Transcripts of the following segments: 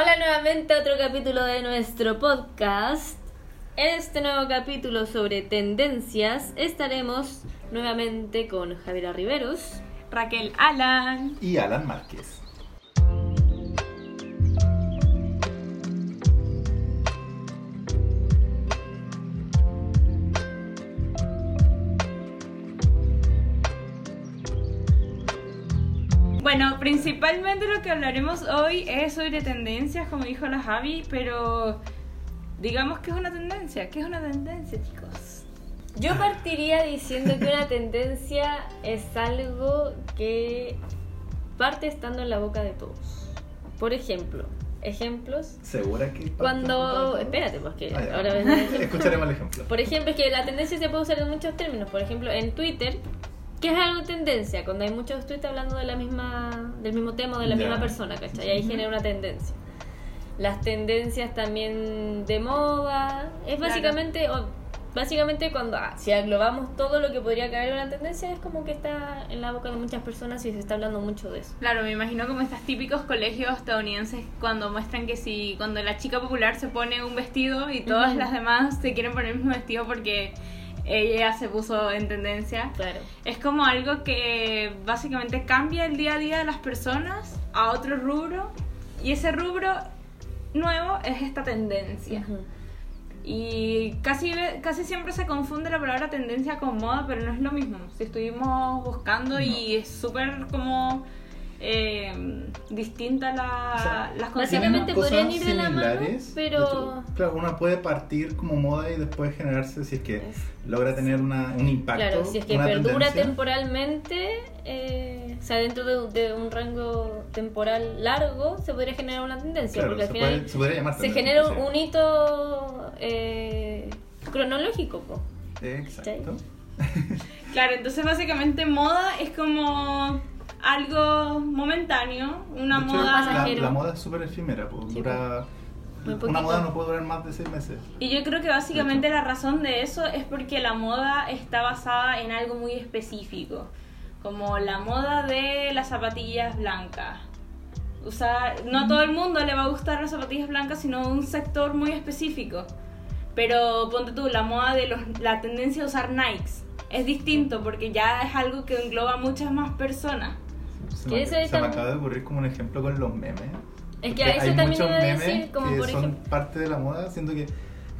Hola nuevamente a otro capítulo de nuestro podcast. En este nuevo capítulo sobre tendencias estaremos nuevamente con Javiera Riveros. Raquel Alan. y Alan Márquez. Bueno, principalmente lo que hablaremos hoy es sobre tendencias, como dijo la Javi, pero digamos que es una tendencia. ¿Qué es una tendencia, chicos? Yo partiría diciendo que una tendencia es algo que parte estando en la boca de todos. Por ejemplo, ejemplos. ¿Segura que.? Cuando. Espérate, porque Ah, ahora. Escucharemos el ejemplo. Por ejemplo, es que la tendencia se puede usar en muchos términos. Por ejemplo, en Twitter, ¿qué es algo tendencia? Cuando hay muchos tweets hablando de la misma, del mismo tema o de la misma persona, ¿cachai? Y ahí genera una tendencia. Las tendencias también de moda. Es Claro. básicamente, o- básicamente cuando, ah, si aglobamos todo lo que podría caer en una tendencia, es como que está en la boca de muchas personas y se está hablando mucho de eso. Claro, me imagino como estos típicos colegios estadounidenses cuando muestran que si cuando la chica popular se pone un vestido y todas las demás se quieren poner el mismo vestido porque ella se puso en tendencia. Claro. Es como algo que básicamente cambia el día a día de las personas a otro rubro y ese rubro nuevo es esta tendencia. Y casi, casi siempre se confunde la palabra tendencia con moda, pero no es lo mismo. Si estuvimos buscando y es súper como eh, distinta la, O sea, las básicamente podrían ir de la mano, pero- hecho, claro, una puede partir como moda y después generarse si es que Es- logra tener una, un impacto. Claro, si es que perdura tendencia. temporalmente, eh, o sea, dentro de, de un rango temporal largo, se podría generar una tendencia, Claro, porque al se, final puede, se podría llamar se tendencia, genera sí. un hito eh, cronológico. po. Exacto. Claro, entonces básicamente moda es como algo momentáneo, una De hecho, moda... la, moda es súper efímera. pues, Sí, dura, Muy una moda no puede durar más de seis meses. Y yo creo que básicamente la razón de eso es porque la moda está basada en algo muy específico, como la moda de las zapatillas blancas. O sea, no a todo el mundo le va a gustar las zapatillas blancas, sino un sector muy específico. Pero ponte tú, la moda de los, la tendencia a usar Nikes es distinto porque ya es algo que engloba a muchas más personas. Se, me, se me acaba de ocurrir como un ejemplo con los memes. Es que a eso hay también muchos iba a decir, memes como que por son ejemplo- parte de la moda, siento que,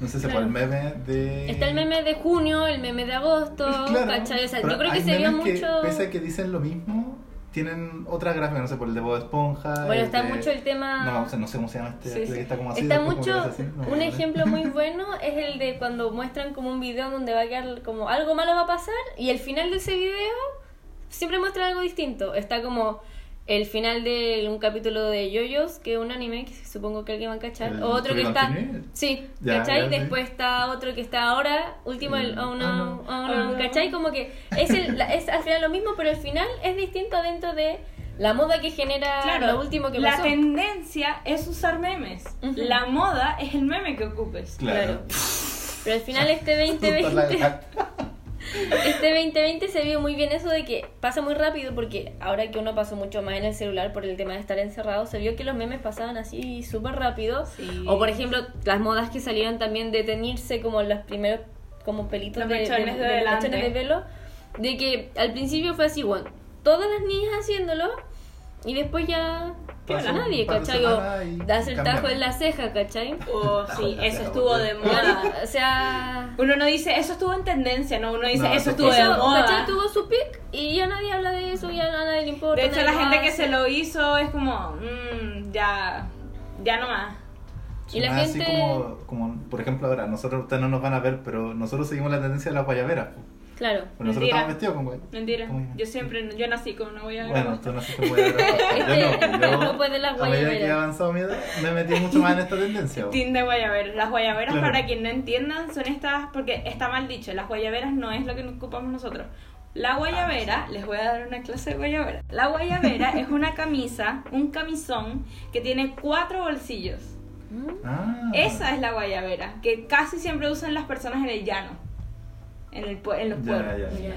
no sé, se Claro. el meme de... Está el meme de junio, el meme de agosto, Claro. O sea, yo creo que se vio mucho... pese a que dicen lo mismo, tienen otra gráfica, no sé, por el de Bob Esponja. Bueno, está de- mucho el tema... No, o sea, no sé cómo se llama este, Sí, sí. que está como así. Está mucho, así, no, un no, ejemplo muy bueno es el de cuando muestran como un video donde va a quedar como algo malo va a pasar y el final de ese video siempre muestra algo distinto. Está como el final de un capítulo de Yoyos, que es un anime que supongo que alguien va a cachar, ¿El o otro que está... Sí, Ya, ¿cachai? ya, sí. Después está otro que está ahora, último, el, El- oh no, oh, no. oh no, Oh, no. ¿cachai? Como que es, el, la- es al final lo mismo, pero al final es distinto dentro de la moda que genera Claro, lo último que la pasó. tendencia es usar memes. La moda es el meme que ocupes. Claro. Claro. Pero al final este Puta la 2020, gata. Este 2020 se vio muy bien eso de que pasa muy rápido porque ahora que uno pasó mucho más en el celular por el tema de estar encerrado, se vio que los memes pasaban así súper rápido. Sí. O por ejemplo, las modas que salieron también de teñirse como los primeros como pelitos Los de, mechones de los delante. mechones de pelo. De que al principio fue así, bueno, todas las niñas haciéndolo y después ya un nadie, ¿cachai? O darse el tajo en la ceja, ¿cachai? Oh, sí, eso estuvo de moda. o sea... Uno no dice, eso estuvo en tendencia, no, uno dice, No, eso estuvo de Eso, moda. ¿cachai? Tuvo su pick y ya nadie habla de eso, ya a nadie le importa. De hecho, la gente que se lo hizo es como, mmm, ya, ya no más. Y la Suena así gente- como, como, por ejemplo, ahora, nosotros ustedes no nos van a ver, pero nosotros seguimos la tendencia de las guayaberas. Claro. Pues nosotros Mentira. estamos vestidos con guay. Mentira, yo siempre, yo nací con una a Bueno, tú cómo guayabera. Este- yo no, este yo, grupo es de las a medida que he avanzado mi edad, me metido mucho más en esta tendencia. Team de guayaberas. Las guayaberas, Claro. para quien no entiendan, son estas, porque está mal dicho, las guayaberas no es lo que ocupamos nosotros. La guayabera, Ah, les voy a dar una clase de guayabera. La guayabera es una camisa, un camisón que tiene cuatro bolsillos. Ah. Esa es la guayabera, que casi siempre usan las personas en el llano, en, el, en los pueblos. ya, ya. Ya.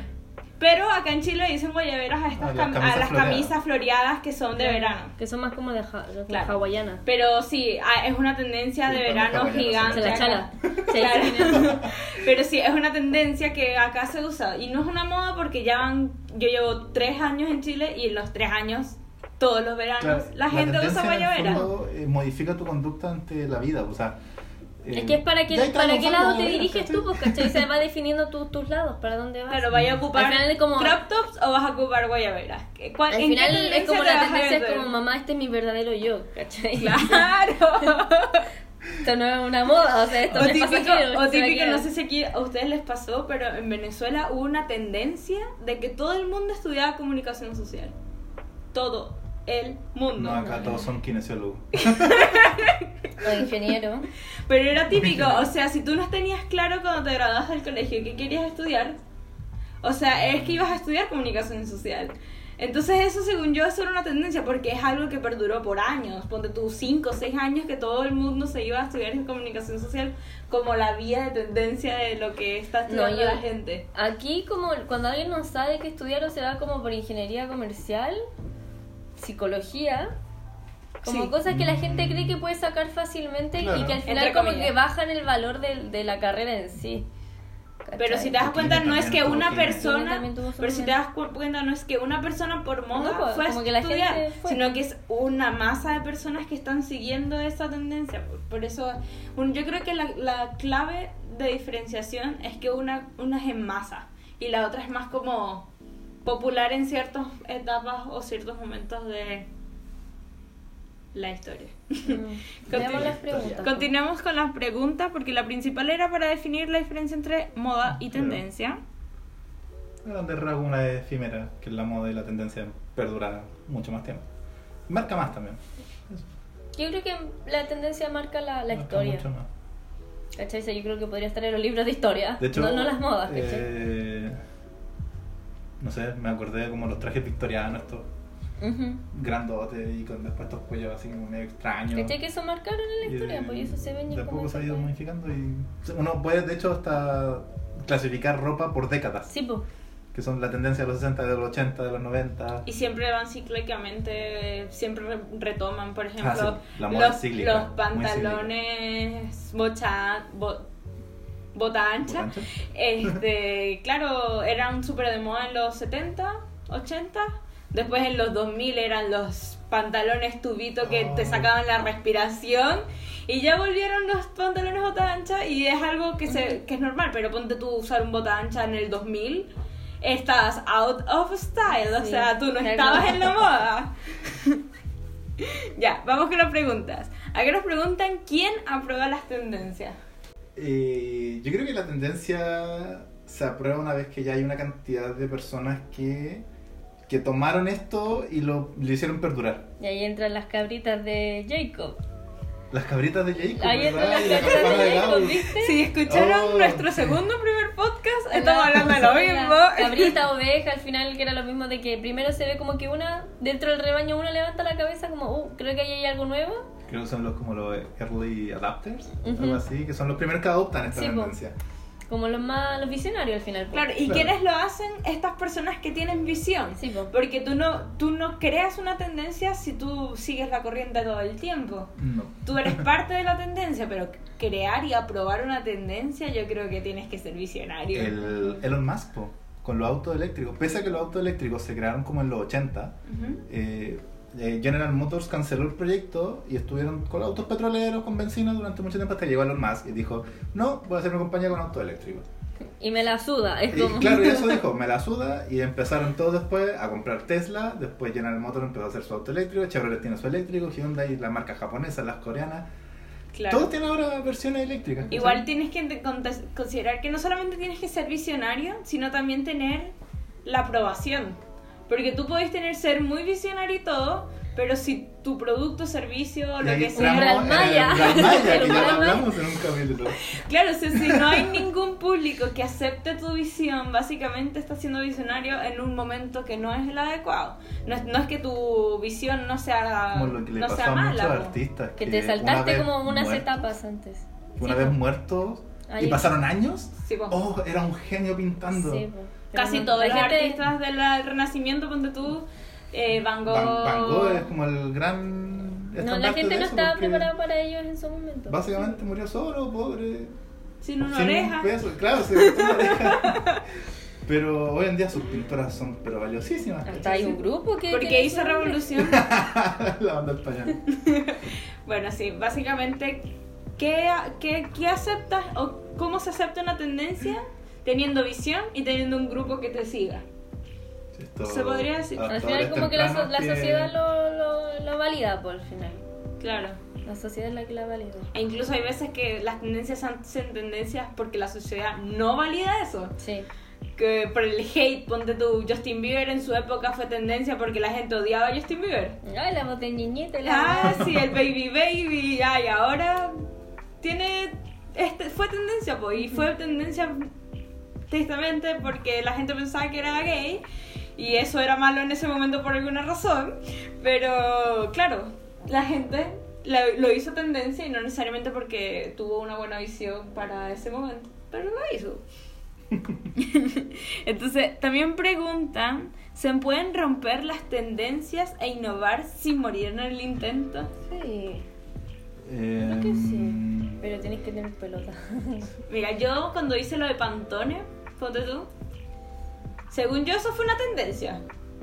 Pero acá en Chile dicen guayaberas a estas Ah, las cam- camisas a las floreadas. camisas floreadas que son de verano. Que son más como de, ja- de Claro. hawaiana. Pero sí, ah, es una tendencia Sí, de verano hawaianas gigante. Se la chala. Claro. Pero sí, es una tendencia que acá se usa. Y no es una moda porque ya van, yo llevo tres años en Chile y en los tres años, todos los veranos, Claro, la gente tendencia usa guayabera. eh, modifica tu conducta ante la vida, o sea... eh, Es que es para, que, para qué lado te diriges tú, pues, ¿cachai? Se va definiendo tu- tus lados, para dónde vas. Claro, ¿vaya a ocupar Al final es como- crop tops o vas a ocupar guayaberas? ¿Qué- cuál- Al en qué final es como la tendencia, es como mamá, este es mi verdadero yo, ¿cachai? Claro. Esto no es una moda, o sea, esto O no es típico, pasajero. o típico, no sé si aquí a ustedes les pasó, pero en Venezuela hubo una tendencia de que todo el mundo estudiaba comunicación social. Todo el mundo. No, acá todos son kinesiólogos. O ingeniero. Pero era típico, o sea, si tú no tenías claro cuando te graduabas del colegio qué querías estudiar, o sea, es que ibas a estudiar comunicación social. Entonces eso, según yo, eso era una tendencia, porque es algo que perduró por años. Ponte tú 5 o 6 años que todo el mundo se iba a estudiar en comunicación social como la vía de tendencia de lo que está estudiando yo- la gente. Aquí, como cuando alguien no sabe qué estudiar, o se va como por ingeniería comercial, psicología, como Sí. cosas que la gente cree que puede sacar fácilmente y que al final Entre como comillas. que bajan el valor de, de la carrera en sí. Pero si te das cuenta, no es que una que- persona, pero si te das cu- cuenta, no es que una persona por moda No, pues, fue a como que la estudiar, gente fue. sino que es una masa de personas que están siguiendo esa tendencia. Por, por eso, un- yo creo que la, la clave de diferenciación es que una, una es en masa y la otra es más como popular en ciertas etapas o ciertos momentos de la historia. Mm. Veamos las preguntas. Continuamos con las preguntas porque la principal era para definir la diferencia entre moda y tendencia. Grande rasgo una efímera, que es la moda y la tendencia perdura mucho más tiempo. Marca más también. Eso, Yo creo que la tendencia marca la, la marca historia. mucho más. ¿Cachai? Yo creo que podría estar en los libros de historia. De hecho, no, no las modas, ¿cachai? eh, no sé, me acordé de como los trajes victorianos, estos Ujú. grandotes y con después estos cuellos así como medio extraños. ¿Cachai? Que eso marcaron en la historia, pues eso se ve De poco se ha ido etapas. modificando y uno puede de hecho hasta clasificar ropa por décadas, Sí, pues. que son la tendencia de los 60, de los 80, de los 90. Y siempre van cíclicamente, siempre re- retoman, por ejemplo, Ah, sí, la moda los, los pantalones bocha, bo- bota ancha. ¿Botancha? Este, claro, eran súper de moda en los 70, 80. Después en los 2000 eran los pantalones tubito que te Oh. sacaban la respiración. Y ya volvieron los pantalones bota ancha y es algo que, se, que es normal. Pero ponte tú usar un bota ancha en el 2000. Estás out of style, o Sí, sea, tú no estabas en la moda. ya, vamos con las preguntas. Acá nos preguntan quién aprueba las tendencias. Eh, yo creo que la tendencia se aprueba una vez que ya hay una cantidad de personas que, que tomaron esto y lo, lo hicieron perdurar. Y ahí entran las cabritas de Jacob. Las cabritas de Jacob, Ahí entran las cabritas de Jacob. ¿viste? Si escucharon Oh. nuestro segundo primer podcast, estamos hablando de lo mismo. Cabrita, oveja, al final que era lo mismo de que primero se ve como que una, dentro del rebaño una levanta la cabeza como, uh, creo que ahí hay algo nuevo. Creo que son los como los early adapters, Ujú. algo así, que son los primeros que adoptan esta Sí, po. tendencia. Como los más, los visionarios al final. po. Claro, ¿y Claro. quiénes lo hacen? Estas personas que tienen visión. Sí, po. Porque tú no, tú no creas una tendencia si tú sigues la corriente todo el tiempo. No. Tú eres parte de la tendencia, pero crear y aprobar una tendencia yo creo que tienes que ser visionario. El Elon Musk, po, con los autos eléctricos. Pese a que los autos eléctricos se crearon como en los 80, Ujú. eh, eh, General Motors canceló el proyecto y estuvieron con autos petroleros, con benzina durante mucho tiempo hasta que llegó Elon Musk y dijo, no, voy a hacer una compañía con autos eléctricos. Y me la suda, es Y como... claro, y eso dijo, me la suda y empezaron todos después a comprar Tesla, después General Motors empezó a hacer su auto eléctrico, Chevrolet tiene su eléctrico, Hyundai, las marcas japonesas, las coreanas, Claro. todos tienen ahora versiones eléctricas. Igual tienes que considerar que no solamente tienes que ser visionario, sino también tener la aprobación. Porque tú podés tener ser muy visionario y todo, pero si tu producto, servicio, lo que sea... Umbral Maya. que ya hablamos en un capítulo. Claro, o sea, si no hay ningún público que acepte tu visión, básicamente estás siendo visionario en un momento que no es el adecuado. No es, no es que tu visión no sea, Como lo que le no pasó sea a muchos mala. po. artistas. Que te una saltaste vez como unas muertos- etapas antes. Una Sí, vez po. muertos, Ahí- y pasaron años, Sí, oh, era un genio pintando. Sí, po. Pero Casi no- todos la los gente- artistas del Renacimiento, ponte tú, eh, Van Gogh. Van, Van Gogh es como el gran No, la gente no estaba preparada para ellos en su momento. Básicamente murió solo, pobre. Sin una sin oreja. un peso. Claro, se una oreja. Pero hoy en día sus pinturas son pero valiosísimas. Hasta hay un grupo que. Porque hizo revolución. La banda española. Bueno, sí, básicamente, ¿qué, qué, qué aceptas o cómo se acepta una tendencia teniendo visión y teniendo un grupo que te siga? Esto- Se podría decir. Al final, como que la, la que- sociedad lo, lo, lo valida, por el final. Claro. La sociedad es la que la valida. E incluso hay veces que las tendencias son tendencias porque la sociedad no valida eso. Sí. Que por el hate, ponte tú, Justin Bieber en su época fue tendencia porque la gente odiaba a Justin Bieber. Ay, la voz de niñita. y La... Ah, sí, el baby baby, ay, ahora tiene este fue tendencia, pues, y fue tendencia tristemente porque la gente pensaba que era gay y eso era malo en ese momento por alguna razón, pero claro, la gente lo hizo tendencia y no necesariamente porque tuvo una buena visión para ese momento, pero lo hizo. Entonces, también preguntan, ¿se pueden romper las tendencias e innovar sin morir en el intento? Sí, Eh, creo que sí. Pero tienes que tener pelota. Mira, yo cuando hice lo de Pantone, ponte tú, según yo eso fue una tendencia.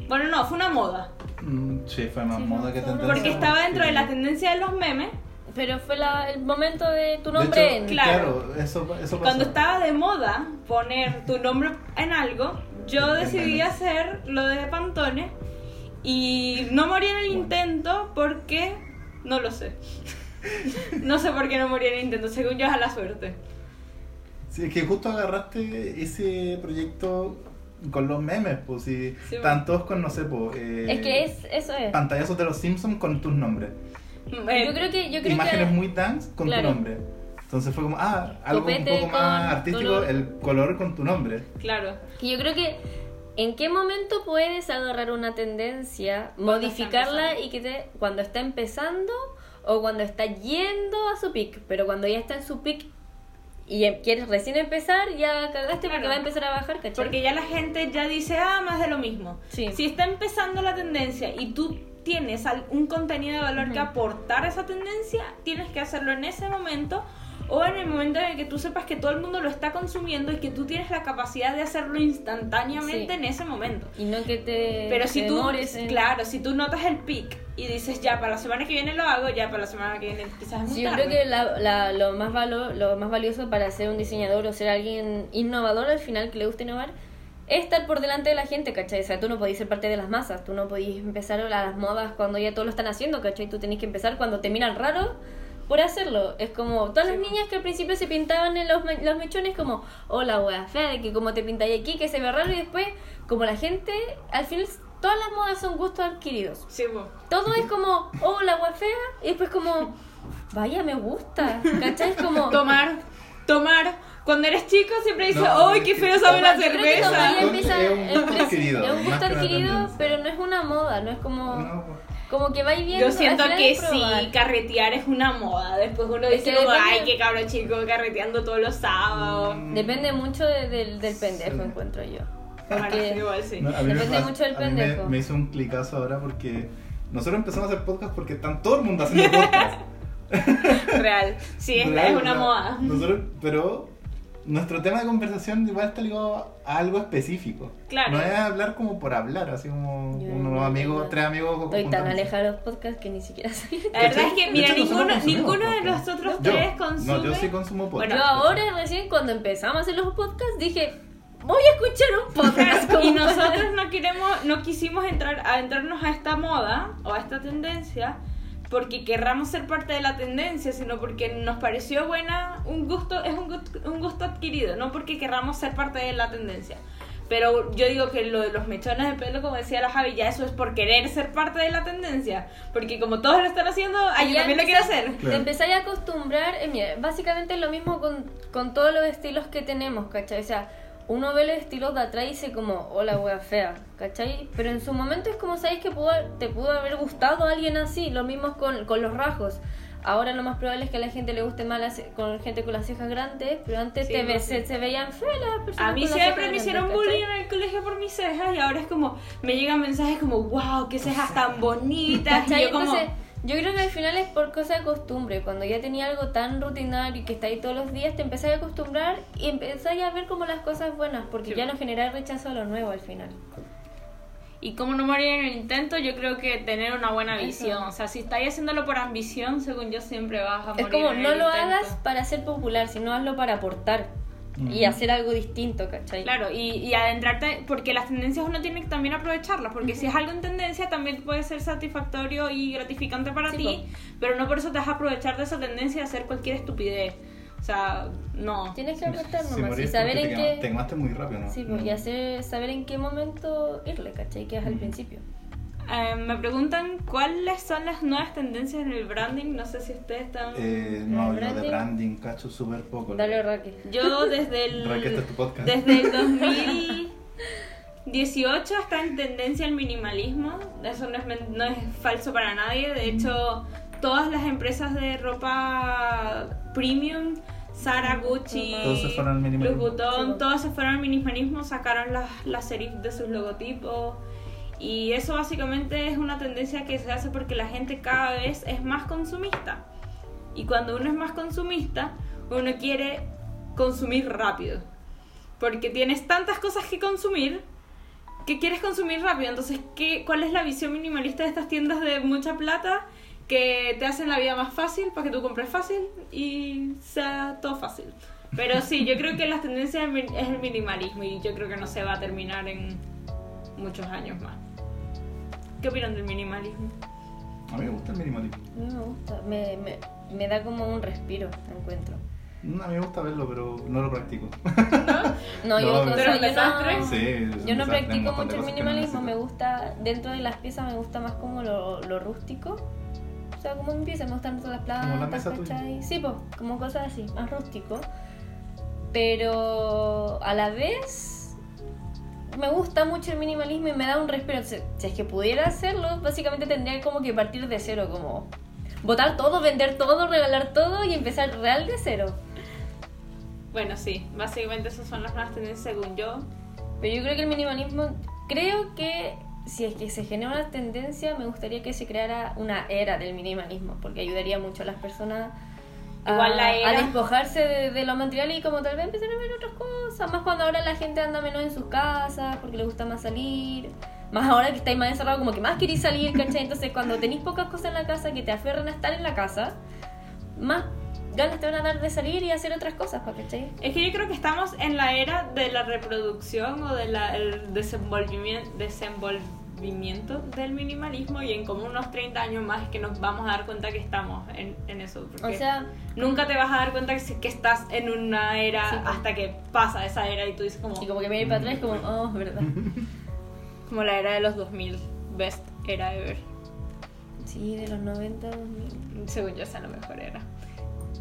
Bueno, no, fue una moda. mm, Sí, fue más Sí, moda que tendencia. Porque estaba dentro de la tendencia de los memes. Pero fue la, el momento de tu De nombre hecho, en. Claro. Claro, eso, eso pasó. Cuando estaba de moda poner tu nombre en algo, yo decidí hacer lo de Pantone y no morí en el intento porque no lo sé. No sé por qué no morí en el intento, según yo es a la suerte. Sí, es que justo agarraste ese proyecto con los memes, pues, y Sí, están todos con, no sé, pues, eh, Es que es, eso es. pantallazos de los Simpsons con tus nombres. Eh, Yo creo que. Yo creo Imágenes que... muy dance con Claro. tu nombre. Entonces fue como, ah, algo Copete un poco más artístico, color. el color con tu nombre. Claro. Que yo creo que en qué momento puedes agarrar una tendencia, modificarla y que te cuando está empezando o cuando está yendo a su pic, pero cuando ya está en su pic y em- quieres recién empezar, ya cagaste porque Claro. va a empezar a bajar, ¿cachai? Porque ya la gente ya dice, ah, más de lo mismo. Sí. Si está empezando la tendencia y tú tienes un contenido de valor que aportar a esa tendencia, tienes que hacerlo en ese momento o en el momento en el que tú sepas que todo el mundo lo está consumiendo y que tú tienes la capacidad de hacerlo instantáneamente Sí. en ese momento. y no que te Pero te si tú, demores en- claro, si tú notas el pic y dices, ya, para la semana que viene lo hago, ya, para la semana que viene quizás es muy Sí, yo creo que la, la- lo, más valo- lo más valioso para ser un diseñador o ser alguien innovador al final que le guste innovar es estar por delante de la gente, ¿cachai? O sea, tú no podés ser parte de las masas, tú no podés empezar a las modas cuando ya todos lo están haciendo, ¿cachai? Tú tenés que empezar cuando te miran raro por hacerlo. Es como todas las niñas que al principio se pintaban en los, me- los mechones como, hola, wea fea, de que como te pintáis aquí, que se ve raro y después, como la gente, al final todas las modas son gustos adquiridos Sí, todo es como, oh, la agua fea, y después como, vaya, me gusta, ¿cachai? Es como... Tomar, tomar. Cuando eres chico siempre dices, No, ¡ay, qué feo sabe la cerveza! Es un- empieza- es un gusto adquirido, Es un gusto pero no es una moda, no es como... No, pues. Como que va y viene. Yo siento que sí, carretear es una moda. Después uno Es dice, que como, depende- ay, qué cabro chico carreteando todos los sábados. Mm. Depende mucho de- del, Sí. pendejo, encuentro yo. Bueno, Porque- igual sí. No, me Depende mucho del me- pendejo. Me, hizo un clicazo ahora porque nosotros empezamos a hacer podcast porque están todo el mundo haciendo podcast. Real. Sí, es, Real, es una moda. Nosotros, pero nuestro tema de conversación igual está ligado a algo específico. Claro. No es hablar como por hablar, así como Yo unos no, amigos, tres amigos. Estoy tan alejada de los podcasts que ni siquiera sé. La verdad es que, mira, ninguno, ninguno de nosotros Yo, tres consume. No, yo sí consumo podcast. Bueno, Yo ahora recién cuando empezamos a hacer los podcasts dije, voy a escuchar un podcast. y nosotros no queremos, no quisimos entrar a entrarnos a esta moda o a esta tendencia porque querramos ser parte de la tendencia, sino porque nos pareció buena, un gusto, es un gusto, un gusto adquirido, no porque querramos ser parte de la tendencia. Pero yo digo que lo de los mechones de pelo, como decía la Javi, ya eso es por querer ser parte de la tendencia. Porque como todos lo están haciendo, ah, ya también lo quiero hacer. Claro. Te empezáis a acostumbrar, eh, mira, básicamente es lo mismo con, con todos los estilos que tenemos, ¿cachai? O sea, uno ve los estilos de atrás y dice como, hola, wea fea, ¿cachai? Pero en su momento es como, ¿sabes que pudo, te pudo haber gustado a alguien así? Lo mismo con, con los rasgos. ahora lo más probable es que a la gente le guste más las- con gente con las cejas grandes, pero antes Sí, te ve- pues se, se veían feas las personas A mí siempre me hicieron bullying en el colegio por mis cejas y ahora es como, me llegan mensajes como, wow, qué cejas tan bonitas. Y ¿Cachai? yo como, Entonces, yo creo que al final es por cosa de costumbre. Cuando ya tenía algo tan rutinario y que está ahí todos los días, te empezás a acostumbrar y empezás a ver como las cosas buenas, porque Sí. ya no genera rechazo a lo nuevo al final. y como no morir en el intento, yo creo que tener una buena Eso. visión. O sea, si estáis haciéndolo por ambición, según yo, siempre vas a morir. Es como, en no el lo intento. hagas para ser popular, sino hazlo para aportar y hacer algo distinto, ¿cachai? Claro, y, y adentrarte, porque las tendencias uno tiene que también aprovecharlas, porque si es algo en tendencia también puede ser satisfactorio y gratificante para Sí, ti, pero no por eso te vas a aprovechar de esa tendencia y hacer cualquier estupidez. O sea, no. Tienes que aportar Si nomás y morís saber porque en te, quema- te qué... quemaste muy rápido, ¿no? Sí, pues, y hacer, saber en qué momento irle, ¿cachai? Que es al principio. Eh, me preguntan cuáles son las nuevas tendencias en el branding, no sé si ustedes están... Eh, no, ¿El yo de branding? cacho súper poco. Dale, Raquel. Yo desde el... Raquel, este es tu podcast. Desde el 2018 está en tendencia el minimalismo. Eso no es, men- no es falso para nadie. De hecho, todas las empresas de ropa premium, Zara, Gucci, Todos se fueron al Louis minimalismo. Vuitton, Sí. todos se fueron al minimalismo, sacaron las, las serif de sus logotipos. Y eso básicamente es una tendencia que se hace porque la gente cada vez es más consumista. Y cuando uno es más consumista, uno quiere consumir rápido. Porque tienes tantas cosas que consumir que quieres consumir rápido. Entonces, ¿qué, ¿cuál es la visión minimalista de estas tiendas de mucha plata que te hacen la vida más fácil para que tú compres fácil y sea todo fácil? Pero sí, yo creo que las tendencias es el minimalismo y yo creo que no se va a terminar en muchos años más. ¿Qué opinan del minimalismo? A mí me gusta el minimalismo. A mí me gusta, me, me, me da como un respiro, encuentro. Mm, A mí me gusta verlo, pero no lo practico. No, yo, No, o pero sea, es un yo no, Sí, yo no practico mucho el no minimalismo, me gusta, dentro de las piezas me gusta más como lo, lo rústico. O sea, como en piezas, me gustan todas las plantas, la mesa. Sí, pues, como cosas así, más rústico. Pero a la vez me gusta mucho el minimalismo y me da un respiro. Si es que pudiera hacerlo, básicamente tendría como que partir de cero, como botar todo, vender todo, regalar todo y empezar real de cero. Bueno, sí, básicamente esas son las nuevas tendencias según yo. Pero yo creo que el minimalismo, creo que si es que se genera una tendencia, me gustaría que se creara una era del minimalismo, porque ayudaría mucho a las personas a, Igual la era- a despojarse de, de lo material y como tal vez empezar a ver otras cosas, más cuando ahora la gente anda menos en sus casas, porque le gusta más salir, más ahora que estáis más encerrados, como que más queréis salir, ¿cachai? Entonces cuando tenéis pocas cosas en la casa que te aferran a estar en la casa, más ganas te van a dar de salir y hacer otras cosas, ¿cachai? Es que yo creo que estamos en la era de la reproducción o del desenvolvimiento, desenvolvimiento del minimalismo y en como unos 30 años más es que nos vamos a dar cuenta que estamos en, en eso. O porque sea, nunca te vas a dar cuenta que, que estás en una era Sí, pues. hasta que pasa esa era y tú dices como, y como que ir para atrás como, oh, verdad. como la era de los 2000, best era ever. Sí, de los 90 2000. Según yo, esa es la mejor era.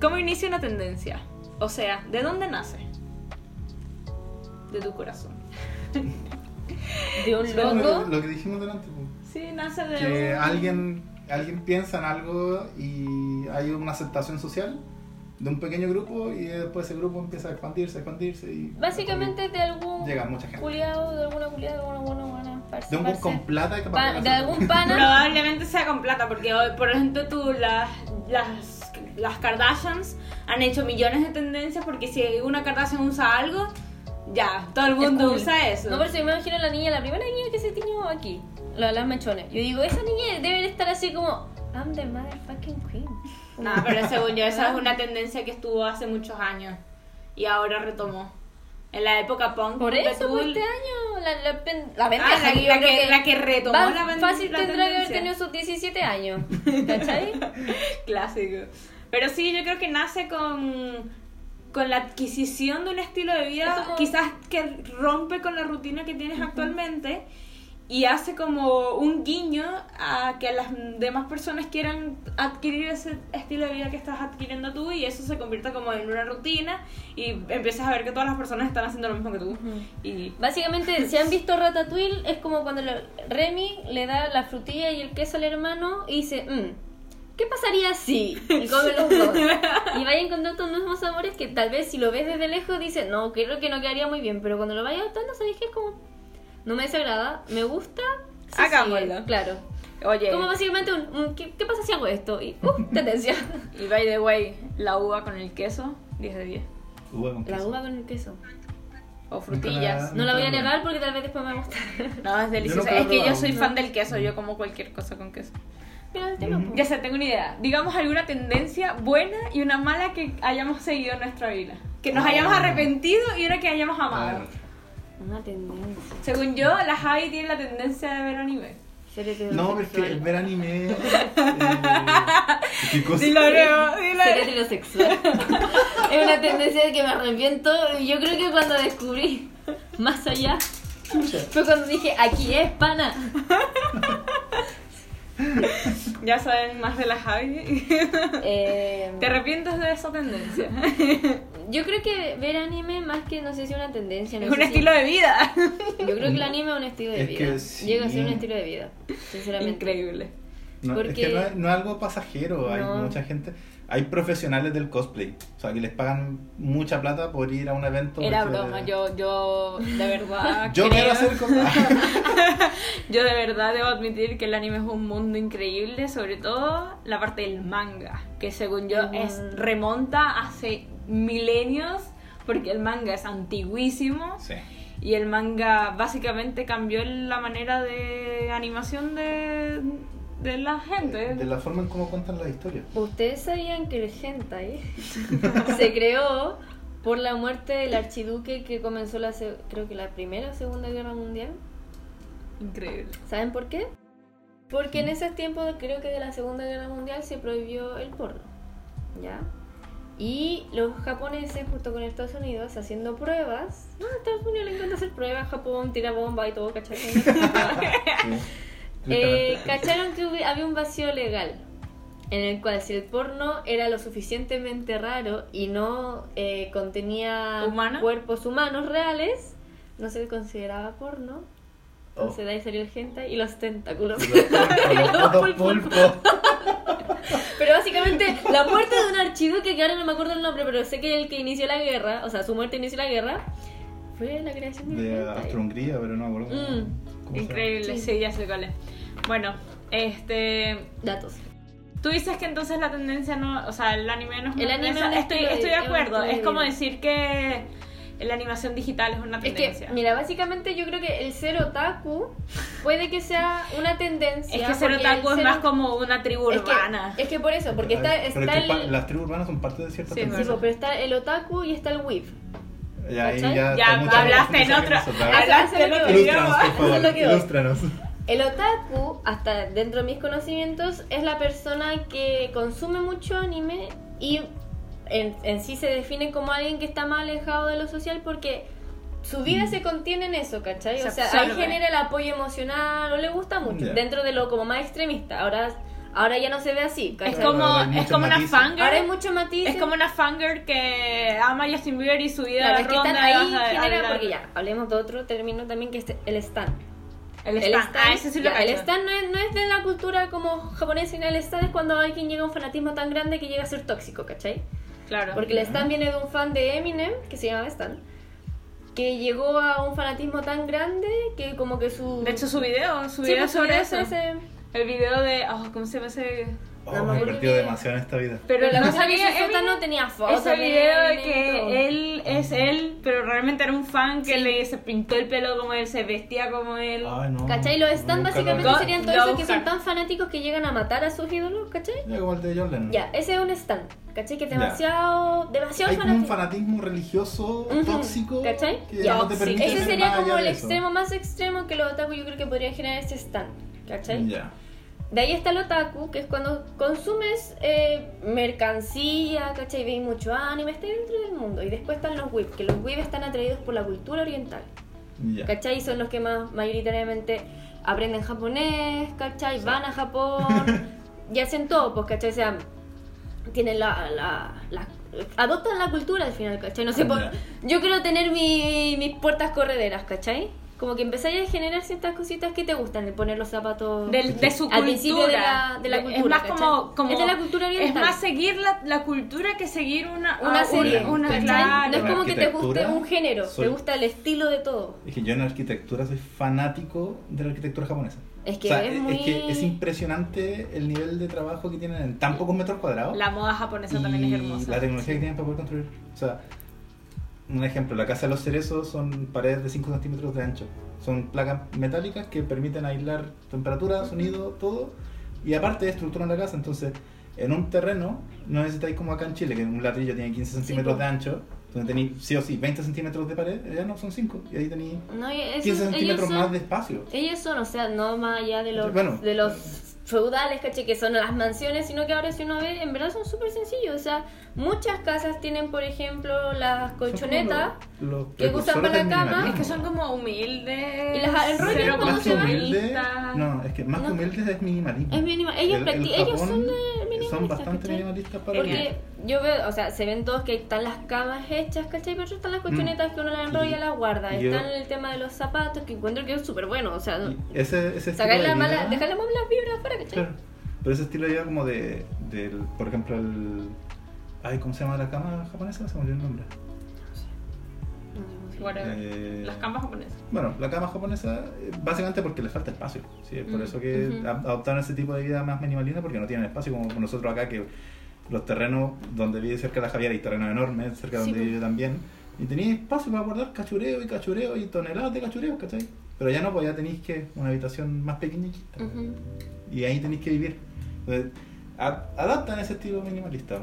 ¿Cómo inicia una tendencia? O sea, ¿de dónde nace? De tu corazón. De un loco. lo que dijimos delante. pues. Sí, nace de Que un- alguien, alguien piensa en algo y hay una aceptación social de un pequeño grupo y después ese grupo empieza a expandirse, a expandirse y... Básicamente de algún Llega mucha gente. culiado, de alguna culiada, de alguna buena buena parce, De un parce. con plata que Pa- de algún pana. Probablemente sea con plata, porque hoy, por ejemplo, tú, las, las, las Kardashians han hecho millones de tendencias porque si una Kardashian usa algo, ya, todo el mundo cool. usa eso. No, pero si me imagino la niña, la primera niña que se tiñó aquí, la- las mechones. Yo digo, esa niña debe de estar así como, I'm the motherfucking queen. No, pero según yo, esa es una tendencia que estuvo hace muchos años y ahora retomó. En la época punk. Por eso, pues, este año, la, la, la pendeja, Ah, la, yo la creo que, la que retomó va- la ven- Fácil la tendrá que haber tenido sus 17 años, ¿cachai? Clásico. Pero sí, yo creo que nace con, con la adquisición de un estilo de vida como- quizás que rompe con la rutina que tienes actualmente y hace como un guiño a que las demás personas quieran adquirir ese estilo de vida que estás adquiriendo tú y eso se convierta como en una rutina y empiezas a ver que todas las personas están haciendo lo mismo que tú. Y Básicamente, si han visto Ratatouille, es como cuando Remy le da la frutilla y el queso al hermano y dice, mmm, ¿qué pasaría si? Y comen los dos. Y vaya encontrando estos mismos sabores que tal vez si lo ves desde lejos dices, no, creo que no quedaría muy bien, pero cuando lo vayas adoptando sabes que es como, no me desagrada, me gusta. sí Hagámoslo. sigue, Claro. Oye, Como básicamente un, un, ¿qué, qué pasa si hago esto? Y, uh, tendencia. y by the way, la uva con el queso, 10 de 10. Uva con La queso. uva con el queso. O frutillas. Nunca No la voy a negar porque tal vez después me va a gustar. No, es deliciosa. Es que yo soy fan del queso, yo como cualquier cosa con queso. El tema. Ujú. po. Ya sé, tengo una idea. Digamos alguna tendencia buena y una mala que hayamos seguido en nuestra vida. Que nos Ah. hayamos arrepentido y una que hayamos amado. Una tendencia. Según yo, la Javi tiene la tendencia de ver anime. No, pero es que heterosexual. ver anime. eh, ¿Qué cosa? Dilo nuevo, dilo Ser heterosexual. es una tendencia de que me arrepiento. Yo creo que cuando descubrí más allá fue cuando dije, aquí es pana. Ya saben más de la Javi. Eh, ¿Te arrepientes de esa tendencia? yo creo que ver anime más que no sé si una tendencia. no es sé un si- estilo de vida. Yo creo que el anime es un estilo de Es vida. sí. Llega a ser un estilo de vida, sinceramente. Increíble. No, Porque- Es que no es, no es algo pasajero, hay mucha gente. Hay profesionales del cosplay, o sea, que les pagan mucha plata por ir a un evento. Era broma, yo, yo de verdad. Yo creo- quiero hacer cosplay. Yo de verdad debo admitir que el anime es un mundo increíble, sobre todo la parte del manga, que según yo El es remonta hace milenios, porque el manga es antiguísimo sí. y el manga básicamente cambió la manera de animación de, de la gente. De la forma en cómo cuentan las historias. ¿Ustedes sabían que el hentai se creó por la muerte del archiduque que comenzó la, se- creo que la primera o segunda guerra mundial? Increíble. ¿Saben por qué? Porque en esos tiempos, creo que de la Segunda Guerra Mundial, se prohibió el porno. ¿Ya? Y los japoneses, junto con Estados Unidos, haciendo pruebas. No, a Estados Unidos le encanta hacer pruebas, Japón tira bomba y todo, ¿cachai? Eh, cacharon que había un vacío legal en el cual si el porno era lo suficientemente raro y no eh, contenía ¿Humano? cuerpos humanos reales, no se consideraba porno. Entonces Oh. de ahí salió el hentai y los tentáculos. Los los pero básicamente la muerte de un archiduque, que ahora no me acuerdo el nombre, pero sé que el que inició la guerra, o sea, su muerte inició la guerra, fue la creación De hentai. Austro-Hungría, pero no me acuerdo. Mm. cómo se llama. Increíble, Sí. sí, ya sé cuál es. Bueno, este. Datos. Tú dices que entonces la tendencia no. O sea, el anime no es una El anime tendencia. no es Estoy, de- estoy de es acuerdo. de Es como decir que la animación digital es una Es tendencia. que, mira, básicamente yo creo que el ser otaku puede que sea una tendencia. es que ser otaku el es más como una tribu es que, urbana. es que por eso, porque está, Pero está es que el. las tribus urbanas son parte de cierta Sí, es sí, po, pero está el otaku y está el weeb. Ya, Ya hablaste en otro. Hablaste en otro idioma. ilústranos. El otaku, hasta dentro de mis conocimientos, es la persona que consume mucho anime y en, en sí se define como alguien que está más alejado de lo social porque su vida se contiene en eso, ¿cachai? Se o sea, ahí genera el apoyo emocional, no le gusta mucho, dentro de lo como más extremista. Ahora, ahora ya no se ve así, Es como, es como una fangirl. Ahora hay mucho matiz. Es como una fangirl que ama a Justin Bieber y su vida Claro, es que están ahí a- genera, a- porque ya, hablemos de otro término también que es el stan. El stand. Ah, ese sí lo ya, el stan no es, no es de la cultura como japonesa, sino el stan es cuando alguien llega a un fanatismo tan grande que llega a ser tóxico, ¿cachai? Claro. Porque el stan viene de un fan de Eminem, que se llama Stan, que llegó a un fanatismo tan grande que como que su... De hecho, su video, su Sí, video pues, su sobre video eso. es ese- El video de. Oh, ¿Cómo se llama ese.? Oh, No, me he perdido demasiado en esta vida. Pero la no que sabía, su sótano Eminem- tenía fotos Ese video de que él es él, pero realmente era un fan que Sí. le se pintó el pelo como él, se vestía como él. Ay, no. ¿Cachai? Los lo- básicamente Go- serían todos lo esos que son tan fanáticos que llegan a matar a sus ídolos, ¿cachai? Ya como el de John Lennon. Ya, ese es un stan, ¿cachai? Que es demasiado, demasiado Hay como un fanático. fanatismo religioso Ujú, tóxico ¿cachai? que Ya. no te Sí. permite Ese sería como el extremo más extremo que los otaku yo creo que podría generar ese stan, ¿cachai? Ya. De ahí está el otaku, que es cuando consumes eh, mercancía, ¿cachai? Veis mucho anime, está dentro del mundo. Y después están los weeb, que los weeb están atraídos por la cultura oriental, Ya. ¿cachai? Son los que más mayoritariamente aprenden japonés, ¿cachai? Van a Japón y hacen todo, pues, ¿cachai? O sea, tienen la, la, la- adoptan la cultura al final, ¿cachai? No sé, por- Ya. yo quiero tener mi- mis puertas correderas, ¿cachai? Como que empezáis a generar ciertas cositas que te gustan, de poner los zapatos Del- de, su al principio de cultura. la, de la Es cultura. más ¿cachai? como, como- es de la cultura Es oriental. más seguir la, la cultura que seguir una, una ah, serie, Una, ¿cachai? claro. No es como que te guste un género, soy- te gusta el estilo de todo. Es que yo en arquitectura soy fanático de la arquitectura japonesa. Es que O sea, es muy... que es impresionante el nivel de trabajo que tienen en tan pocos metros cuadrados. La moda japonesa también es hermosa. la tecnología que tienen para poder construir. O sea, un ejemplo, la casa de los cerezos son paredes de 5 centímetros de ancho. Son placas metálicas que permiten aislar temperatura, sonido, todo. Y aparte estructuran la casa. Entonces, en un terreno, no necesitáis como acá en Chile, que un ladrillo tiene 15 centímetros de ancho. Donde tenéis sí o sí 20 centímetros de pared, ya no son 5. Y ahí tenéis No, y esos- 15 ellos centímetros son- más de espacio. Ellos son, o sea, no más allá de los, Bueno. de los feudales, ¿cachai? Que son las mansiones, sino que ahora si uno ve, en verdad son súper sencillos. O sea, muchas casas tienen, por ejemplo, las colchonetas. Los- los que usan para la cama. Es que son como humildes. Y las enrollan cero cuando se van. no, es que más que No. humilde es minimalismo. Es minimal. Ellos, El- el practi- ellos son de Son bastante ¿cachai? minimalistas para Porque yo veo, o sea, se ven todos que están las camas hechas, ¿cachai? Pero están las colchonetas que uno las enrolla y Y- las guarda. yo- Están el tema de los zapatos, que encuentro que es súper bueno. O sea, ese, ese sacar la mala, vida- dejar las malas vibras afuera, ¿cachai? Claro. Pero ese estilo vida como de, del, por ejemplo, el... Ay, ¿cómo se llama la cama japonesa? Se me olvidó el nombre. Eh, Las camas japonesas. Bueno, la cama japonesa, eh, básicamente porque le falta espacio. ¿sí? Por Mm, eso que ujú. a- adoptaron ese tipo de vida más minimalista porque no tienen espacio, como nosotros acá, que los terrenos donde vive cerca de la Javiera hay terrenos enormes, cerca de Sí, donde pues. vive también. Y tenéis espacio para guardar cachureo y cachureo y toneladas de cachureo, ¿cachai? Pero ya no, pues ya tenéis que una habitación más pequeñita. Ujú. Y ahí tenéis que vivir. Entonces, adaptan ese estilo minimalista.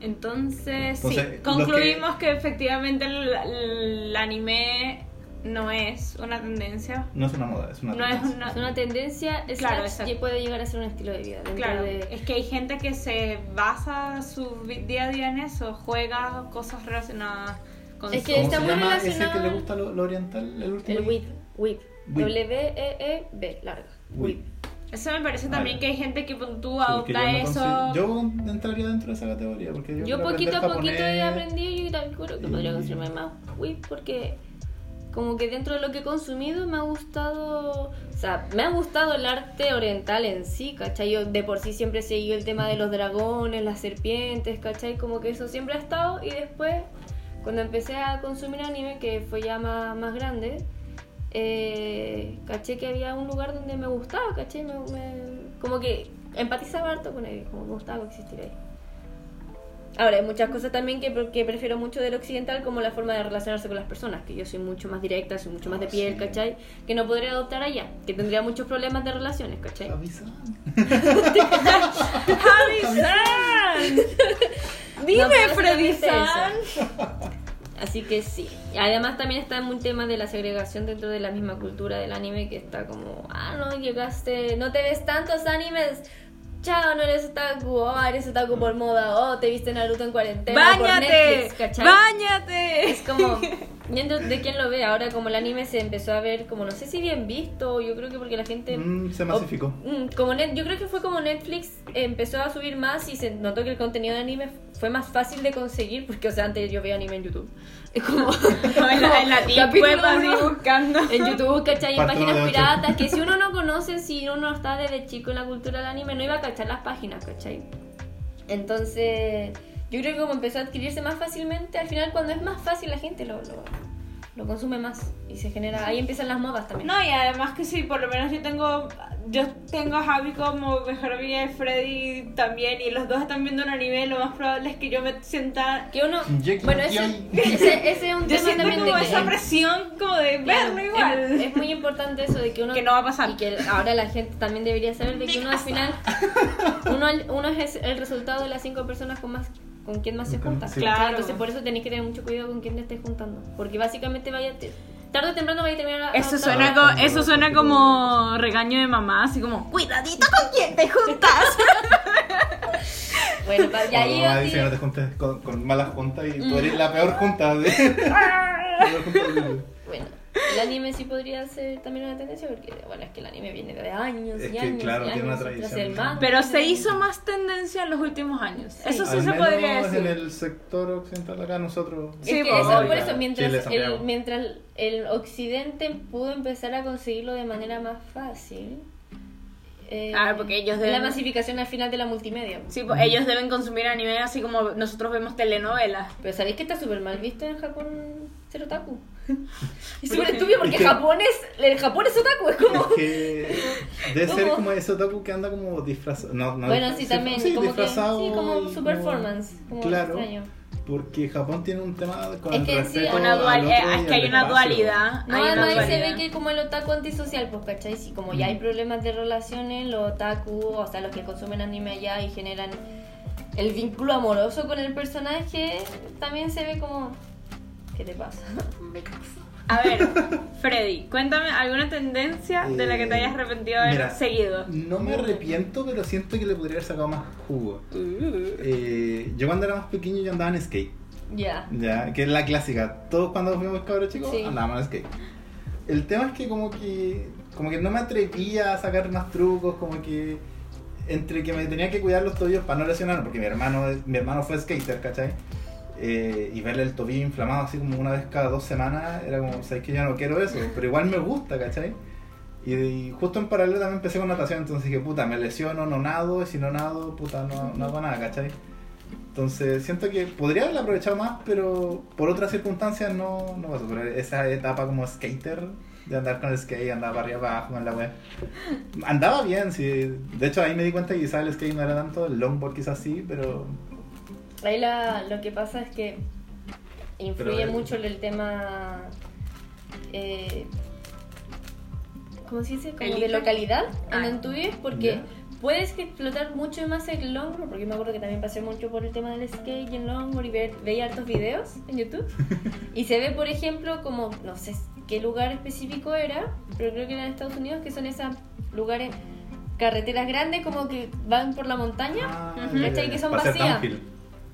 Entonces, Entonces, sí, los concluimos que... efectivamente el, el anime no es una tendencia. No es una moda, es una No es tendencia. una... Es una tendencia, es Claro, exacto. que puede llegar a ser un estilo de vida. Claro, de- es que hay gente que se basa su día a día en eso, juega cosas relacionadas con Es que ¿Cómo está se muy llama ese que relacionado- le gusta lo, lo oriental, el último? El WIB. WIB. Weeb. Larga. WIB. Eso me parece Ah, también que hay gente que pon tú Sí, adopta yo no eso. Yo entraría dentro de esa categoría. Porque yo, Yo poquito a poquito he aprendido y también creo que Y- podría consumirme más WIB porque como que dentro de lo que he consumido me ha gustado, o sea, me ha gustado el arte oriental en sí, ¿cachai? Yo de por sí siempre he seguido el tema de los dragones, las serpientes, ¿cachai? Como que eso siempre ha estado y después cuando empecé a consumir anime, que fue ya más, más grande, eh, caché que había un lugar donde me gustaba, me- como que empatizaba harto con él, como me gustaba existir ahí. Ahora, hay muchas cosas también que, que prefiero mucho del occidental, como la forma de relacionarse con las personas, que yo soy mucho más directa, soy mucho más de piel, Sí. ¿cachai? Que no podría adoptar allá, que tendría muchos problemas de relaciones, ¿cachai? Avisa. ¡Javi-san! Dime, No, pero Freddy-san. Así que sí. Y además también está un tema de la segregación dentro de la misma cultura del anime que está como, ah, no, llegaste, no te ves tantos animes. Chao, no eres otaku, oh, eres otaku por moda, oh, te viste Naruto en cuarentena por ¡Báñate! Netflix, ¿cachai? ¡Báñate! Es como, dentro de quién lo ve, ahora como el anime se empezó a ver como, no sé si bien visto, yo creo que porque la gente... Mm, se masificó. o- mm, como net, yo creo que fue como Netflix empezó a subir más y se notó que el contenido de anime fue más fácil de conseguir, porque o sea, antes yo veía anime en YouTube. Es como... en la, en la deep capítulo web así uno buscando. en YouTube, ¿cachai? En páginas piratas, que si uno no conoce, si uno está desde chico en la cultura del anime, no iba a cachar las páginas, ¿cachai? Entonces, yo creo que como empezó a adquirirse más fácilmente, al final cuando es más fácil la gente lo, lo, lo consume más y se genera, ahí empiezan las modas también. No, y además que sí, por lo menos yo tengo yo tengo a Javi como mejor amiga de Freddy también y los dos están viendo un anime, lo más probable es que yo me sienta... Que uno, bueno, no ese, ese, ese es un Yo tema siento también como de que esa presión como de Claro, verlo igual. Es, es muy importante eso de que uno Que no va a pasar. y que ahora la gente también debería saber de que uno al final uno, uno es el resultado de las cinco personas con más con quien más se junta sí. Claro. entonces por eso tenéis que tener mucho cuidado con quién te estés juntando porque básicamente vaya te- tarde o temprano vaya a terminar Eso suena, co- eso suena como regaño de mamá, así como, cuidadito con quién te juntas. bueno pa- ya ahí mamá dice no te juntes con, con malas juntas y tú eres la peor junta de... la peor junta del- bueno el anime sí podría ser también una tendencia porque, bueno, es que el anime viene de años Es y que, años claro, y tiene años, una y tras tradición. manga, Pero se hizo más tendencia en los últimos años. Eso sí Al se menos podría decir. en el sector occidental acá nosotros. Es Sí, que pues, eso, por eso, mientras, el, mientras el occidente pudo empezar a conseguirlo de manera más fácil, eh, Ah, porque ellos la deben- masificación al final de la multimedia. Sí, pues ellos deben consumir anime así como nosotros vemos telenovelas. Pero ¿sabéis que está súper mal visto en Japón ser otaku? Es ¿Por súper estúpido porque Es que- Japón es, el Japón es otaku, es como... Es que debe ser como ese otaku que anda como disfrazado. No, no, Bueno, sí, también, sí, como que, disfrazado sí, como su performance, como claro, extraño. porque Japón tiene un tema con Es el que sí, respeto Una al dual- eh, es que hay una espacio. dualidad. No, hay una además ahí se dualidad. ve que como el otaku antisocial, pues, ¿cachai? Si como ya hay problemas de relaciones, los otaku, o sea, los que consumen anime allá y generan el vínculo amoroso con el personaje, también se ve como... ¿Qué te pasa? A ver, Freddy, cuéntame alguna tendencia de la que te hayas arrepentido de haber Mira, seguido. No me arrepiento, pero siento que le podría haber sacado más jugo. Uh. Eh, yo cuando era más pequeño yo andaba en skate. Ya. Ya, que es la clásica. Todos cuando fuimos cabros chicos Sí. andábamos en skate. El tema es que como que como que no me atrevía a sacar más trucos, como que entre que me tenía que cuidar los tobillos para no lesionarme, porque mi hermano mi hermano fue skater, ¿cachai? Eh, y verle el tobillo inflamado así como una vez cada dos semanas era como, sabes que yo no quiero eso, pero igual me gusta, ¿cachai? Y, y justo en paralelo también empecé con natación, entonces dije, puta, me lesiono, no nado, y si no nado, puta, no, no hago nada, ¿cachai? Entonces siento que podría haberla aprovechado más, pero por otras circunstancias no, no pasó. Pero esa etapa como skater, de andar con el skate, andaba para arriba para abajo en la web. Andaba bien, sí. De hecho ahí me di cuenta que quizás el skate no era tanto, el longboard quizás sí, pero... Ahí la, lo que pasa es que influye Pero, mucho el tema... Eh, ¿Cómo se dice? Como de localidad en Ah. donde tú vives, porque Ya. puedes que explotar mucho más el longboard, porque me acuerdo que también pasé mucho por el tema del skate y el longboard y ver, veía hartos videos en YouTube. y se ve, por ejemplo, como, no sé qué lugar específico era, pero creo que era en Estados Unidos, que son esos lugares, carreteras grandes como que van por la montaña. Ah, ya, ¿Cachai? ya. Que son vacías.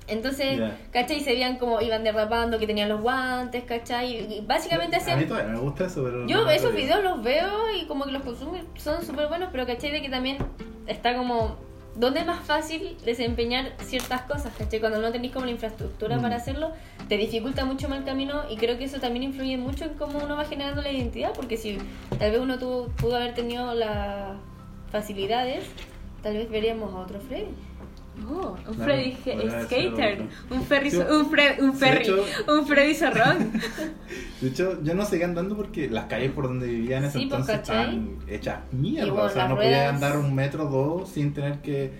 Entonces, Ya. ¿cachai? Se veían como iban derrapando, que tenían los guantes, ¿cachai? Y básicamente A mí todavía me gusta eso, pero... Yo no esos videos los veo y como que los consumo son súper buenos, pero ¿cachai? De que también está como... ¿Dónde es más fácil desempeñar ciertas cosas, cachai? Cuando no tenéis como la infraestructura Mm. para hacerlo, te dificulta mucho más el camino y creo que eso también influye mucho en cómo uno va generando la identidad, porque si tal vez uno tuvo, pudo haber tenido las facilidades, tal vez veríamos a otro Freddy. Oh, un Claro, Freddy skater, un Ferry, Sí. un, Fre- un Sí, Ferry, hecho- un Freddy zorrón. De hecho, yo no seguía andando porque las calles por donde vivía en ese Sí, entonces estaban hechas mierda. Y bueno, o sea, no ruedas- andar un metro o dos sin tener que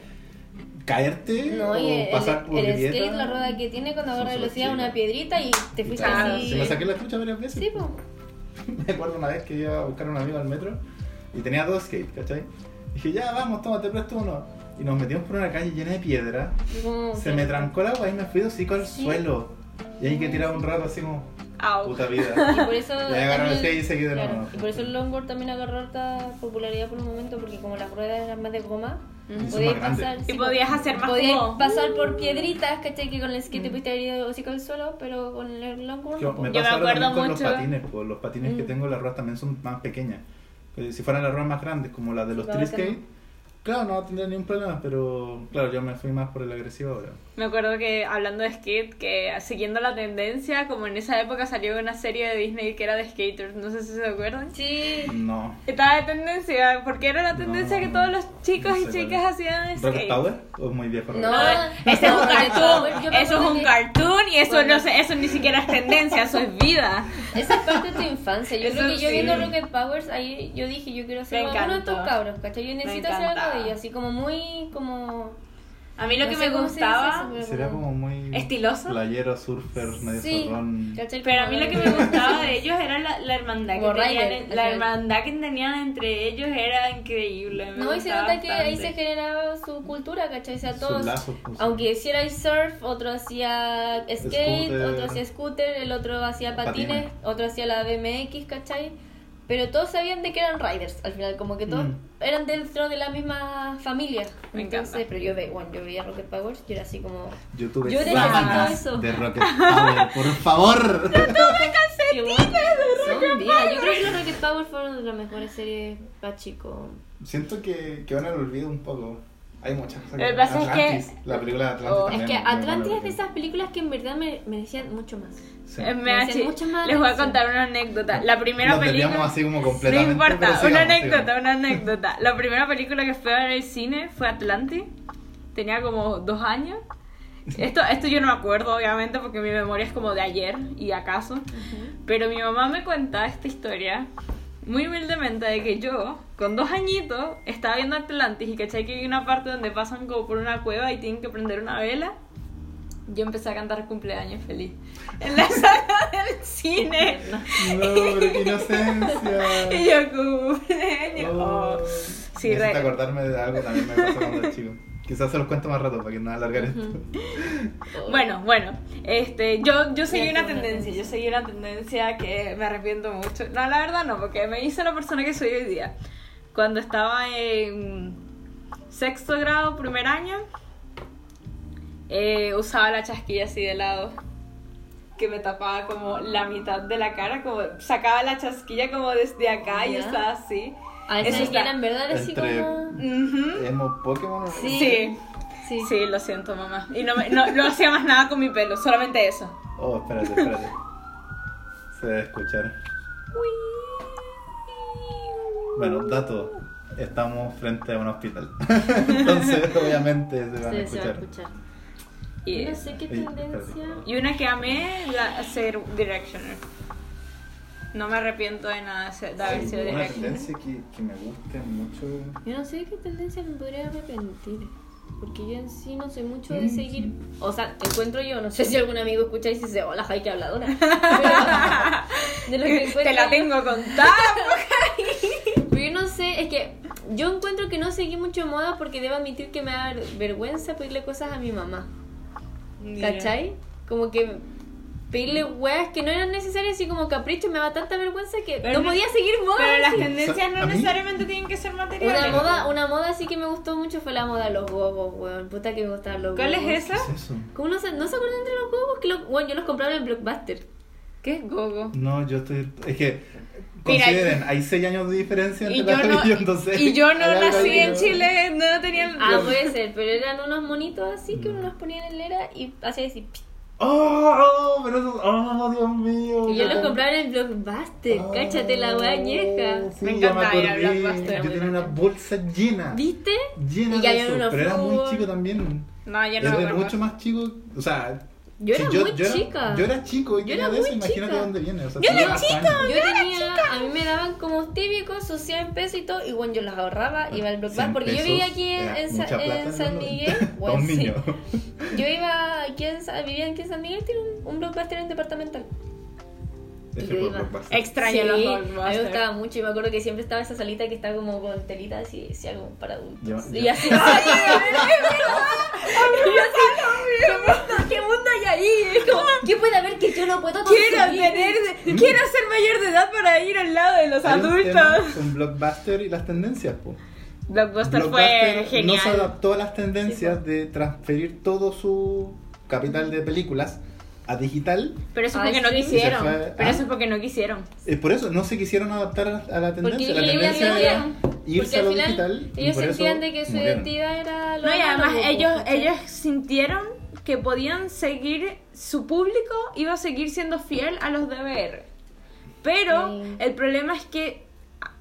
caerte No, o y el, pasar por el grieta. skate, la rueda que tiene cuando agarra velocidad, una piedrita y te fuiste Claro, así. Se me saqué la chucha varias veces. Sí, pues. Me acuerdo una vez que iba a buscar a un amigo al metro y tenía dos skates, ¿cachai? Dije, ya vamos, toma, te presto uno. Y nos metimos por una calle llena de piedra. Como Se que- me trancó el agua y me fui de hocico al Sí. suelo. Y ahí que tiraba un rato así como, Au. puta vida. Y por eso. Y agarró el y seguí de claro, nuevo. y por eso el longboard también agarró harta popularidad por un momento, porque como las ruedas eran más de goma, son podías pasar. Y sí, podías hacer más podías como- pasar por piedritas, ¿cachai? Que con el skate te Mm. pudiste haber ido hocico al suelo, pero con el longboard. Yo, no, me. Yo me acuerdo también con mucho- los patines, pues, los patines que Mm. tengo, las ruedas también son más pequeñas. Pues, si fueran las ruedas más grandes, como las de Sí, los para tri bacán. skate, claro, no tendría ningún problema, pero claro, yo me fui más por el agresivo ahora. Me acuerdo que hablando de skate, que siguiendo la tendencia, como en esa época salió una serie de Disney que era de skaters, no sé si se acuerdan. Sí. No. Estaba de tendencia, porque era la tendencia No, que todos los chicos no y sé chicas cuál. hacían ¿Rocket skate. Power? ¿O es muy viejo? No, Ese es un yo cartoon, eso es un que- cartoon y eso Bueno. no sé, eso ni siquiera es tendencia, eso es vida. Esa es parte de tu infancia. Yo Eso creo que yo sí. viendo Rocket Powers, ahí yo dije, yo quiero ser uno de estos cabros, ¿cachai? Yo necesito algo ellos, así como muy, como... A mí lo no que me se gustaba, pero Sería como muy... Estiloso. Playero, surfer, medio Sí, pero a mí lo que me gustaba de ellos era la, la hermandad que tenían, la hermandad que tenían entre ellos era increíble. me No, y se nota que ahí se generaba su cultura, ¿cachai? O sea, todos, lazos, pues, aunque hiciera surf, otro hacía skate, Scooter. otro hacía scooter, el otro hacía patines, Patines. otro hacía la BMX, ¿cachai? Pero todos sabían de que eran riders. Al final, como que todos Mm. eran dentro de la misma familia. Me Entonces, encanta. pero yo, ve, bueno, yo veía Rocket Power, yo era así como. Yo tuve Yo eso. de Rocket Power, por favor. Qué bueno, son viejas. Yo creo que los Rocket Power fueron de las mejores series para chicos. Siento que, que van al olvido un poco. Hay muchas. Lo que pasa es que- Atlantis, La película de Atlantis Oh, Es que Atlantis es de esas películas que en verdad me, me decían mucho más. Sí. Eh, me hace- mucha más Les voy a contar una anécdota. La primera Nos película. así como No completamente. importa, pero una sigamos, anécdota, sigamos. una anécdota. La primera película que fui a ver en el cine fue Atlantis. Tenía como dos años. Esto, esto yo no me acuerdo, obviamente, porque mi memoria es como de ayer y acaso. Pero mi mamá me cuenta esta historia muy humildemente de que yo, con dos añitos, estaba viendo Atlantis y cachai que hay una parte donde pasan como por una cueva y tienen que prender una vela. Yo empecé a cantar cumpleaños feliz en la sala del cine. No, pero qué inocencia. Y yo cumpleaños. Oh. Oh. Sí, re- acordarme de algo también me pasó cuando chico. Quizás se los cuento más rato para que no alargar esto. Bueno, bueno, este, yo, yo seguí una tendencia, yo seguí una tendencia que me arrepiento mucho. No, la verdad no, porque me hice la persona que soy hoy día. Cuando estaba en sexto grado, primer año, eh, usaba la chasquilla así de lado, que me tapaba como la mitad de la cara, como sacaba la chasquilla como desde acá y Ya. estaba así. A Eso veces que está- eran verdad así Entre- como. ¿Emo Pokémon? o- Sí. Sí. Sí. Sí, lo siento, mamá. Y no, me, no, no hacía más nada con mi pelo, solamente eso. Oh, espérate, espérate. Se debe escuchar. Bueno, dato. Estamos frente a un hospital. Entonces, obviamente, se van a Sí, se va a escuchar. escuchar. Y, no sé qué tendencia. y una que amé, la, ser Directioner. No me arrepiento de nada de haber sido Una Directioner. tendencia que, que me guste mucho. Yo no sé de qué tendencia me podría arrepentir. Porque yo en sí no soy mucho de Mm, seguir. O sea, encuentro yo, no sé si algún amigo escucha y dice, hola, Jai, que habladora. Pero de lo que encuentro Te la tengo contada. Pero yo no sé, es que yo encuentro que no seguí mucho moda porque debo admitir que me da vergüenza pedirle cosas a mi mamá. ¿Cachai? Como que pedirle weas que no eran necesarias, así como capricho, me da tanta vergüenza que Pero no podía seguir moda. Pero las tendencias no mí- necesariamente tienen que ser materiales. Una moda, una moda sí que me gustó mucho fue la moda de los gogos, weón. Puta que me gustaban los ¿Cuál gogos. es esa? ¿Qué es eso? ¿Cómo no se, no se acuerdan de los gogos? Que los, bueno, yo los compraba en el Blockbuster. ¿Qué es gogo? No, yo estoy. Es que. Mira, Consideren, hay 6 años de diferencia Y entre yo, la no, y yo, entonces. y yo no nací en Chile, no tenía el... Ah, puede ser, pero eran unos monitos así que uno los ponía en el era y hacía así. ¡Oh! pero eso. ¡Oh, Dios mío! Y yo los compraba en el Blockbuster. Oh, Cáchate la wea añeja. sí, Me encantaba ir al. Blockbuster, Yo tenía una bolsa llena. ¿Viste? Llena Y de eso, pero era muy chico también. No, yo no Era mucho más chico. O sea. Yo era muy yo chica. yo era chico y Yo tenía era de eso, muy imagínate chica. dónde viene. O sea, Yo era chica. Yo tenía, a mí me daban como típicos, sus 100 pesos y todo, y bueno, yo los ahorraba, iba al Blockbuster, 100 porque yo vivía aquí en, en Sa- en San Miguel. 90. bueno, Dos sí. niños. Yo iba aquí en, vivía aquí en San Miguel, tiene un, un Blockbuster en departamental. Ese yo iba. Blockbuster. Extraño Sí, los a mí me Blockbuster. gustaba mucho, y me acuerdo que siempre estaba esa salita que está como con telitas así, decía como para adultos. Yo- y yo- así, ¡ay, Y yo así, ¿qué mundo, ¿qué mundo hay ahí? Es como, ¿qué puede haber que yo no puedo Quiero tener, quiero ser mayor de edad para ir al lado de los un adultos. con Blockbuster y las tendencias, po. Blockbuster, fue Blockbuster no se genial. adaptó a las tendencias de transferir todo su capital de películas a digital. Pero eso es Ay, porque no sí. quisieron. Se fue- Pero eso es porque no quisieron. Eh, por eso no se quisieron adaptar a, a la tendencia. Porque la ellos tendencia era querían, irse porque a lo final digital. ellos por eso sentían de que su murieron. identidad era lo No, y además ellos, ¿cachai? ellos sintieron que podían seguir, su público iba a seguir siendo fiel a los DVR. Pero Sí. el problema es que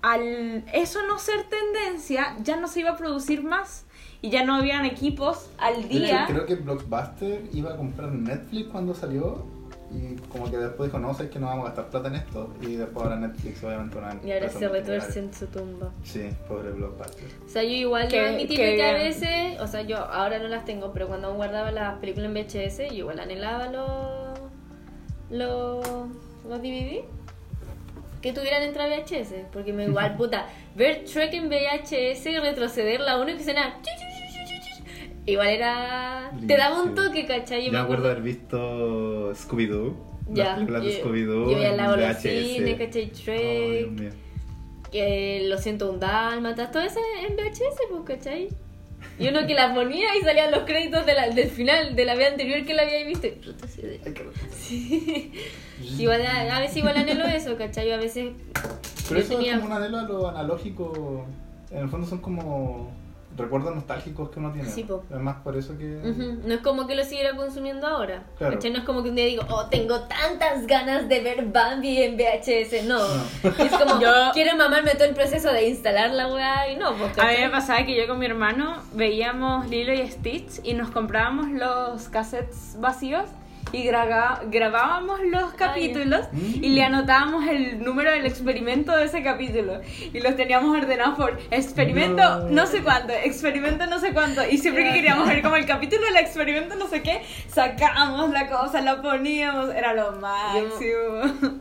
al eso no ser tendencia, ya no se iba a producir más. Y ya no habían equipos al De hecho, día. creo que Blockbuster iba a comprar Netflix cuando salió. Y como que después dijo, no, sé que no vamos a gastar plata en esto. Y después ahora Netflix, obviamente, una Y ahora se retuerce en su tumba. Sí, pobre Blockbuster. O sea, yo igual Que- debo admitir que que, a veces, o sea, yo ahora no las tengo, pero cuando guardaba las películas en VHS, yo igual anhelaba los, los, los DVD que tuvieran entrada VHS, porque me igual, puta, ver Trek en VHS y retroceder la única escena, chu, igual era, te daba un toque, ¿cachai? Yo me acuerdo haber visto Scooby-Doo. Ya, las películas de yo- Scooby-Doo. yo veía en la golosina. ¿cachai? Oh, Trek. Dios mío. que lo siento un dálmatas, todo eso en VHS, pues, ¿cachai? Y uno que la ponía y salían los créditos de la- del final, de la vez anterior que la había visto. sí, de- igual, a, a veces igual anhelo eso, ¿cachai? Yo a veces Pero yo eso tenía- es como un anhelo a lo analógico. En el fondo son como recuerdos nostálgicos que uno tiene. Sí, po. Por eso que. No es como que lo siguiera consumiendo ahora. Claro. ¿cachai? No es como que un día digo, oh, tengo tantas ganas de ver Bambi en VHS. No. No. Es como, Yo- quiero mamarme todo el proceso de instalar la weá y no. Pues, A mí me pasaba que yo con mi hermano veíamos Lilo y Stitch y nos comprábamos los cassettes vacíos y graba- grabábamos los capítulos Mm. y le anotábamos el número del experimento de ese capítulo y los teníamos ordenados por experimento no, No. sé cuánto, experimento no sé cuánto y siempre que queríamos ver como el capítulo del experimento no sé qué, sacábamos la cosa, la poníamos, era lo máximo.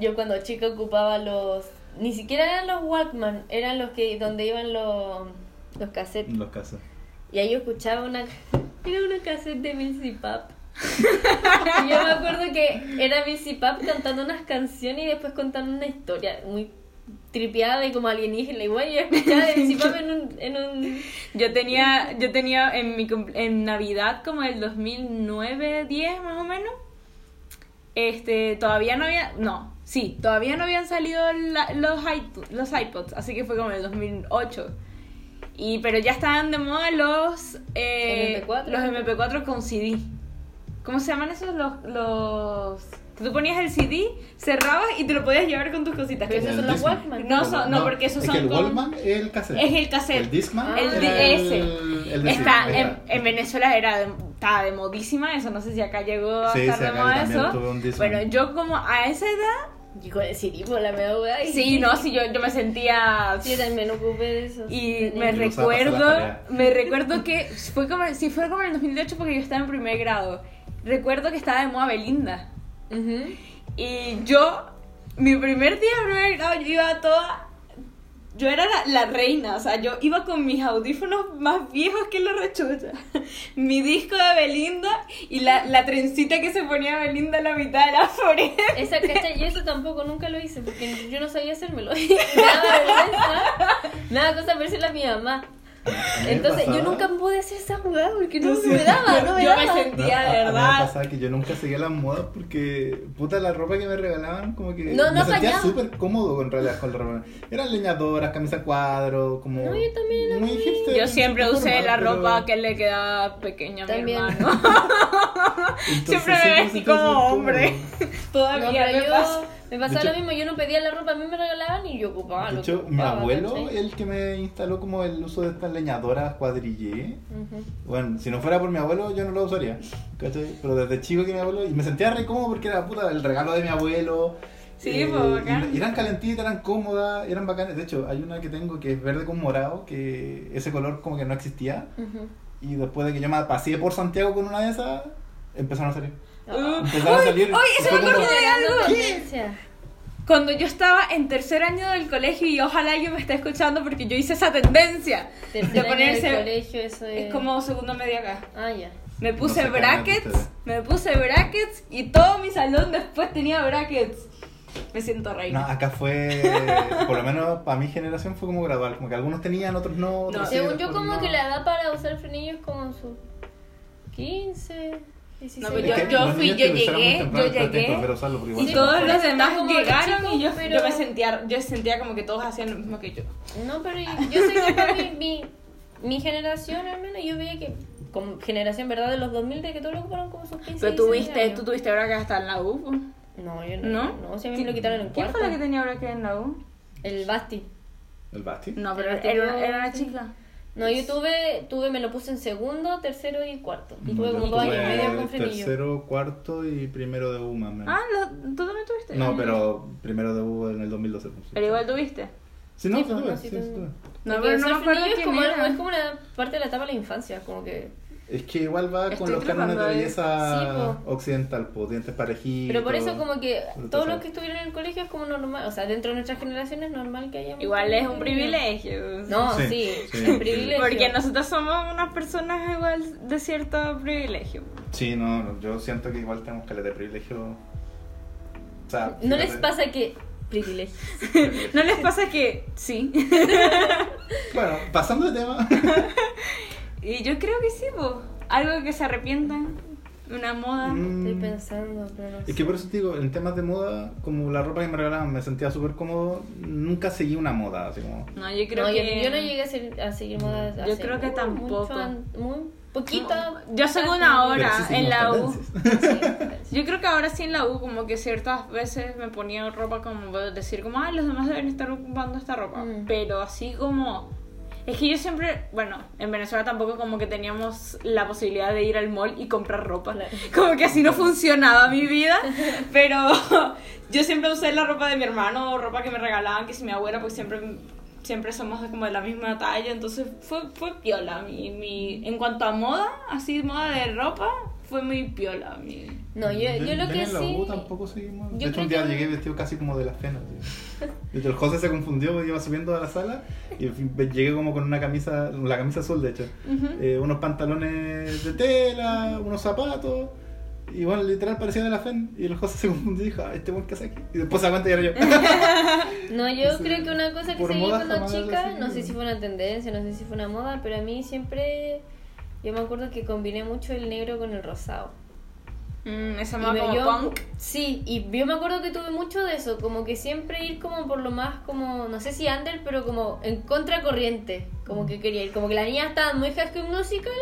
Yo cuando chica ocupaba los. Ni siquiera eran los Walkman, eran los que donde iban los, los cassettes. Los casos. Y ahí yo escuchaba una. Era una cassette de Milsy Pap. y yo me acuerdo que era Milsy Pap cantando unas canciones y después contando una historia muy tripeada y como alienígena. Igual yo escuchaba de Milsy Pap en un. En un... Yo tenía, yo tenía en mi en Navidad como el 2009, 10 más o menos. Este, todavía no había, no, sí, todavía no habían salido la- los, iPod- los iPods, así que fue como el 2008. Y, pero ya estaban de moda los, eh, MP4. los MP4 con CD. ¿Cómo se llaman esos? Los, los... Tú ponías el CD, cerrabas y te lo podías llevar con tus cositas. Pero esos El son los. Walkman. No, son- no, porque esos es son que el con- Walkman es el cassette. Es el cassette. El Discman Ah, El ese. el de Está CD, en, en Venezuela era de- estaba de modísima eso, no sé si acá llegó a Sí, estar sí, de moda eso. Bueno, yo como a esa edad, Y con el CD por la media y- sí, no, sí, yo, yo me sentía... Sí, también ocupé de eso. Y me recuerdo, me recuerdo que fue como, sí, fue como en el 2008 porque yo estaba en primer grado. Recuerdo que estaba de moda Belinda. Ujú. Y yo, mi primer día de primer grado, yo iba toda. Yo era la, la reina, o sea, yo iba con mis audífonos más viejos que la rechucha. Mi disco de Belinda y la, la trencita que se ponía Belinda en la mitad de la forehead. Esa, ¿cachai? Yo eso tampoco nunca lo hice porque yo no sabía hacérmelo. Me daba vergüenza. Nada cosa parecerle a mi mamá. Entonces yo pasaba- nunca pude hacer esa jugada porque no, Yo no me daba, no me yo daba. me sentía No, de a mí me verdad. pasaba que yo nunca seguía las modas porque, puta, la ropa que me regalaban, como que No, no me sentía súper cómodo en realidad con la ropa. Eran leñadoras, camisa cuadro, como. No, yo también era muy hipster. Yo siempre usé forma, la pero- ropa que le quedaba pequeña a mi También. hermano. Entonces, siempre me vestí como hombre. Todavía No, pero me yo pasa. Me pasaba De lo hecho- mismo, yo no pedía la ropa, a mí me regalaban y yo ocupaba De hecho, mi ocupaba, abuelo, ¿cachai? el que me instaló como el uso de estas leñadoras cuadrillé. Ujú. Bueno, si no fuera por mi abuelo, yo no lo usaría. ¿Cachai? Pero desde chico que mi abuelo. Y me sentía re cómodo porque era puta el regalo de mi abuelo. Sí, pues, bacán. y, eran calentitas, eran cómodas, eran bacanas. De hecho, hay una que tengo que es verde con morado, que ese color como que no existía. Ujú. Y después de que yo me paseé por Santiago con una de esas, empezaron a salir. Empezaron a salir. uy, y eso me acordé de algo. Tendencia. Cuando yo estaba en tercer año del colegio y ojalá alguien me esté escuchando porque yo hice esa tendencia Tercer de año ponerse del colegio, eso es... es como segundo medio acá. Ah, ya. Me puse sé qué brackets, me puse brackets y todo mi salón después tenía brackets. Me siento No, reina. acá fue, por lo menos para mi generación fue como gradual, como que algunos tenían, otros no. otros No. sí, Según yo, otros como no. que la edad para usar frenillo es como su 15, 16 No, pero yo- que yo fui- yo que llegué, temprano, yo que llegué, usarlo, Y Sí, todos los demás llegaron chico, y yo, pero- yo me sentía yo sentía como que todos hacían lo mismo que yo. No, pero yo sé que para mi, mi, mi generación, al menos, yo veía que, como generación, ¿verdad? De los 2000, de que todos lo ocuparon como sus 15 Pero 16 tuviste, años. tú tuviste brackets hasta en la U. po. No, yo no. ¿No? No, si a mí me lo quitaron en ¿Quién cuarto. fue la que tenía brackets en la U? El Basti. ¿El Basti? No, pero El era una, era una chica. No, yo tuve, tuve, me lo puse en segundo, tercero y cuarto. Y tuve Yo como dos años y tuve medio con frenillo. Tercero, cuarto y primero de U más o menos. Ah, lo- ¿tú también tuviste? No, pero primero de U en el 2012. pues. Pero igual tuviste. Sí, no, Sí, sí, pues, tuve, no, sí tuve. tuve. No, pero no me acuerdo es como, es como una parte de la etapa de la infancia, como que... Es que igual va Estoy con los cánones de belleza Sí, occidental, pues dientes parejitos. Pero por eso como que todos los que estuvieron en el colegio es como normal, o sea, dentro de nuestra generación es normal que haya... Igual es un privilegio. No, sí, Sí, un privilegio. Porque nosotros somos unas personas igual de cierto privilegio. Sí, no, no, yo siento que igual tenemos que de privilegio. O sea, ¿No les pasa que Privilegio. ¿No les pasa que sí? Bueno, pasando de tema. y yo creo que sí, pues. Algo que se arrepientan. Una moda. Mm, Estoy pensando, pero no Es que por eso te digo, en temas de moda, como la ropa que me regalaban, me sentía súper cómodo. Nunca seguí una moda, así como. No, yo creo No, yo- que. yo, no llegué a, ser- a seguir modas. Yo hace creo que mucho, tampoco. an- muy poquita. Yo según Pero ahora, Pero sí en la U. tendencias. Yo creo que ahora sí en la U, como que ciertas veces me ponía ropa como decir, como, ay, los demás deben estar ocupando esta ropa. Mm. Pero así como. Es que yo siempre, bueno, en Venezuela tampoco como que teníamos la posibilidad de ir al mall y comprar ropa. Claro. Como que así no funcionaba mi vida. Pero yo siempre usé la ropa de mi hermano o ropa que me regalaban, que si mi abuela, pues siempre siempre somos como de la misma talla, entonces fue, fue piola. Mi, mi, en cuanto a moda, así moda de ropa, fue muy piola. Mi, No, yo, yo lo que en la sí. U tampoco seguimos. yo De hecho, un día que- llegué vestido casi como de la cena. Hecho, el José se confundió porque iba subiendo a la sala y llegué como con una camisa, la camisa azul de hecho, eh, unos pantalones de tela, unos zapatos. Y bueno, literal parecía de la FEN. Y el José se confundió y dijo, ah, este buen que hace aquí. Y después cuenta y era yo. No, yo Sí. creo que una cosa que Por seguí cuando chica, ¿no? sé si fue una tendencia, no sé si fue una moda, pero a mí siempre. Yo me acuerdo que combiné mucho el negro con el rosado. Mm, me- como yo- punk. Sí, y yo me acuerdo que tuve mucho de eso, como que siempre ir como por lo más como, no sé si under, pero como en contracorriente, como que quería ir, como que la niña estaba muy High School Musical,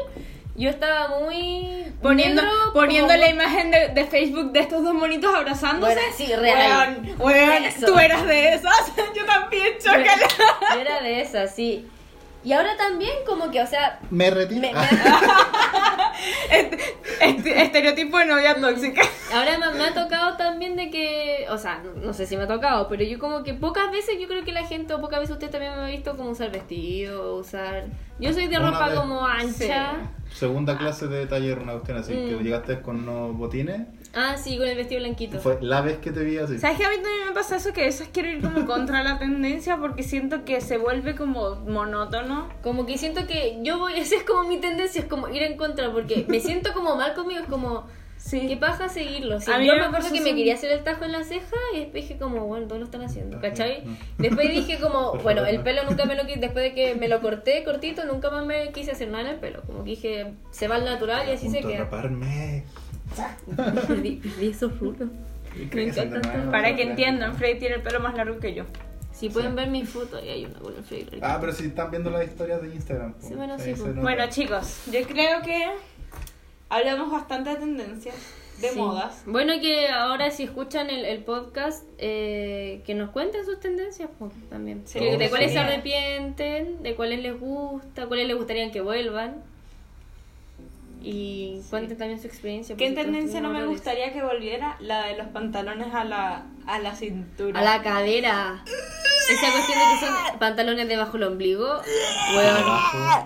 yo estaba muy Poniendo, negro, poniendo como la imagen de, de Facebook de estos dos monitos abrazándose. Bueno, sí, real. Weón, Eso. tú eras de esas. Yo también, yo chócala. era, yo era de esas, sí. Y ahora también como que, o sea, Me retiro. me- me- Este, este estereotipo de novia tóxica. Ahora me, me ha tocado también de que, o sea, no, sé si me ha tocado, pero yo como que pocas veces yo creo que la gente, o pocas veces usted también me ha visto como usar vestido, usar... Yo soy de Una ropa vez. como ancha. Segunda clase de taller, una cuestión así, Mm. que llegaste con unos botines. Ah, sí, con el vestido blanquito. Fue la vez que te vi así. ¿Sabes que a mí también me pasa eso? Que a veces quiero ir como contra la tendencia porque siento que se vuelve como monótono. Como que siento que yo voy, esa es como mi tendencia, es como ir en contra, porque me siento como mal conmigo, es como... Sí. ¿Qué paja seguirlo? Sí, A mí yo me me acuerdo que me eso. quería hacer el tajo en la ceja y después dije como, bueno, todos lo están haciendo, ¿cachai? No. Después dije como, bueno, el pelo nunca me lo quise, después de que me lo corté cortito, nunca más me quise hacer nada en el pelo. Como que dije, se va al natural y así se queda. raparme. Perdí perdí esos rulos. Me encanta. Para que entiendan, Freddy tiene el pelo más largo que yo. Si pueden ver mis fotos, y hay una con el Freddy. Ah, pero si están viendo las historias de Instagram. Sí, bueno, ahí sí, se pues. nota. Bueno, chicos, yo creo que hablamos bastante de tendencias, de Sí. modas. Bueno, que ahora si escuchan el, el podcast, eh, que nos cuenten sus tendencias pues, también. Sí. Que- de cuáles se arrepienten, de cuáles les gusta, cuáles les gustaría que vuelvan. Y cuenten también su experiencia. ¿Qué tendencia no me gustaría que volviera? La de los pantalones a la, a la cintura. A la cadera. Esa cuestión de que son pantalones debajo del ombligo. Bueno,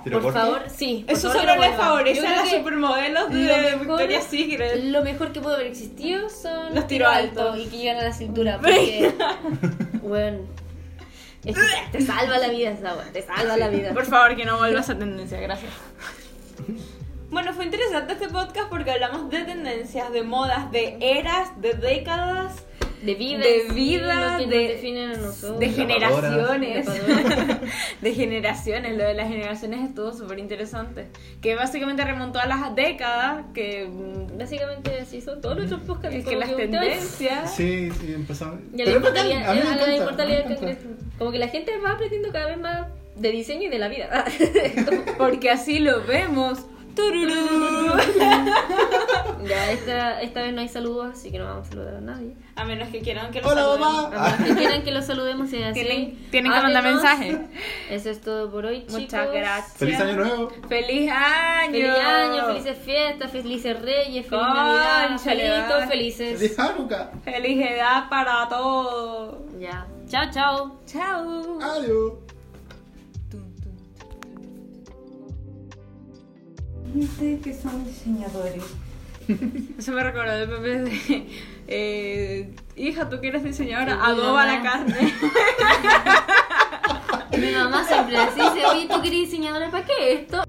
por corto. favor, sí. por Eso favor, solo le vuelvan. favorece a las supermodelos lo de mejor- Victoria's Secret. Lo mejor que pudo haber existido son Los tiro altos. y que llegan a la cintura. Porque, bueno, es que te salva la vida esa te salva la vida. Por favor, que no vuelva esa tendencia, gracias. Bueno, fue interesante este podcast porque hablamos de tendencias, de modas, de eras, de décadas, De vida, de sí, vida, que de- definen a nosotros. de generaciones. De generaciones, lo de las generaciones estuvo súper interesante. Que básicamente remontó a las décadas, que, mm, Básicamente así son todos nuestros podcasts. es que las ustedes- tendencias... Sí, sí, empezamos. Y a la inmortalidad, a mí me a la encanta, inmortalidad me del encanta. Congreso. Como que la gente va aprendiendo cada vez más de diseño y de la vida. Porque así lo vemos. Tururú. ya, esta, esta vez no hay saludos, así que no vamos a saludar a nadie. A menos que quieran que lo Hola, saludemos. mamá. A menos que quieran que los saludemos y así. Tienen- tienen que mandar háblenos. mensaje. Eso es todo por hoy, chicos. Muchas gracias. Feliz año nuevo. ¡Feliz año! Feliz año, felices fiestas, felices reyes, feliz Cónchale, Navidad, va. felices. Feliz Hanukkah. ¡Feliz edad para todos! Ya. Chao, chao. ¡Chao! Adiós. Ustedes que son diseñadores. Eso me recordó el bebé de... eh, hija, tú que eres diseñadora, adoba mamá. la carne. Mi mamá siempre así dice, oye, ¿tú querés diseñadora para qué esto?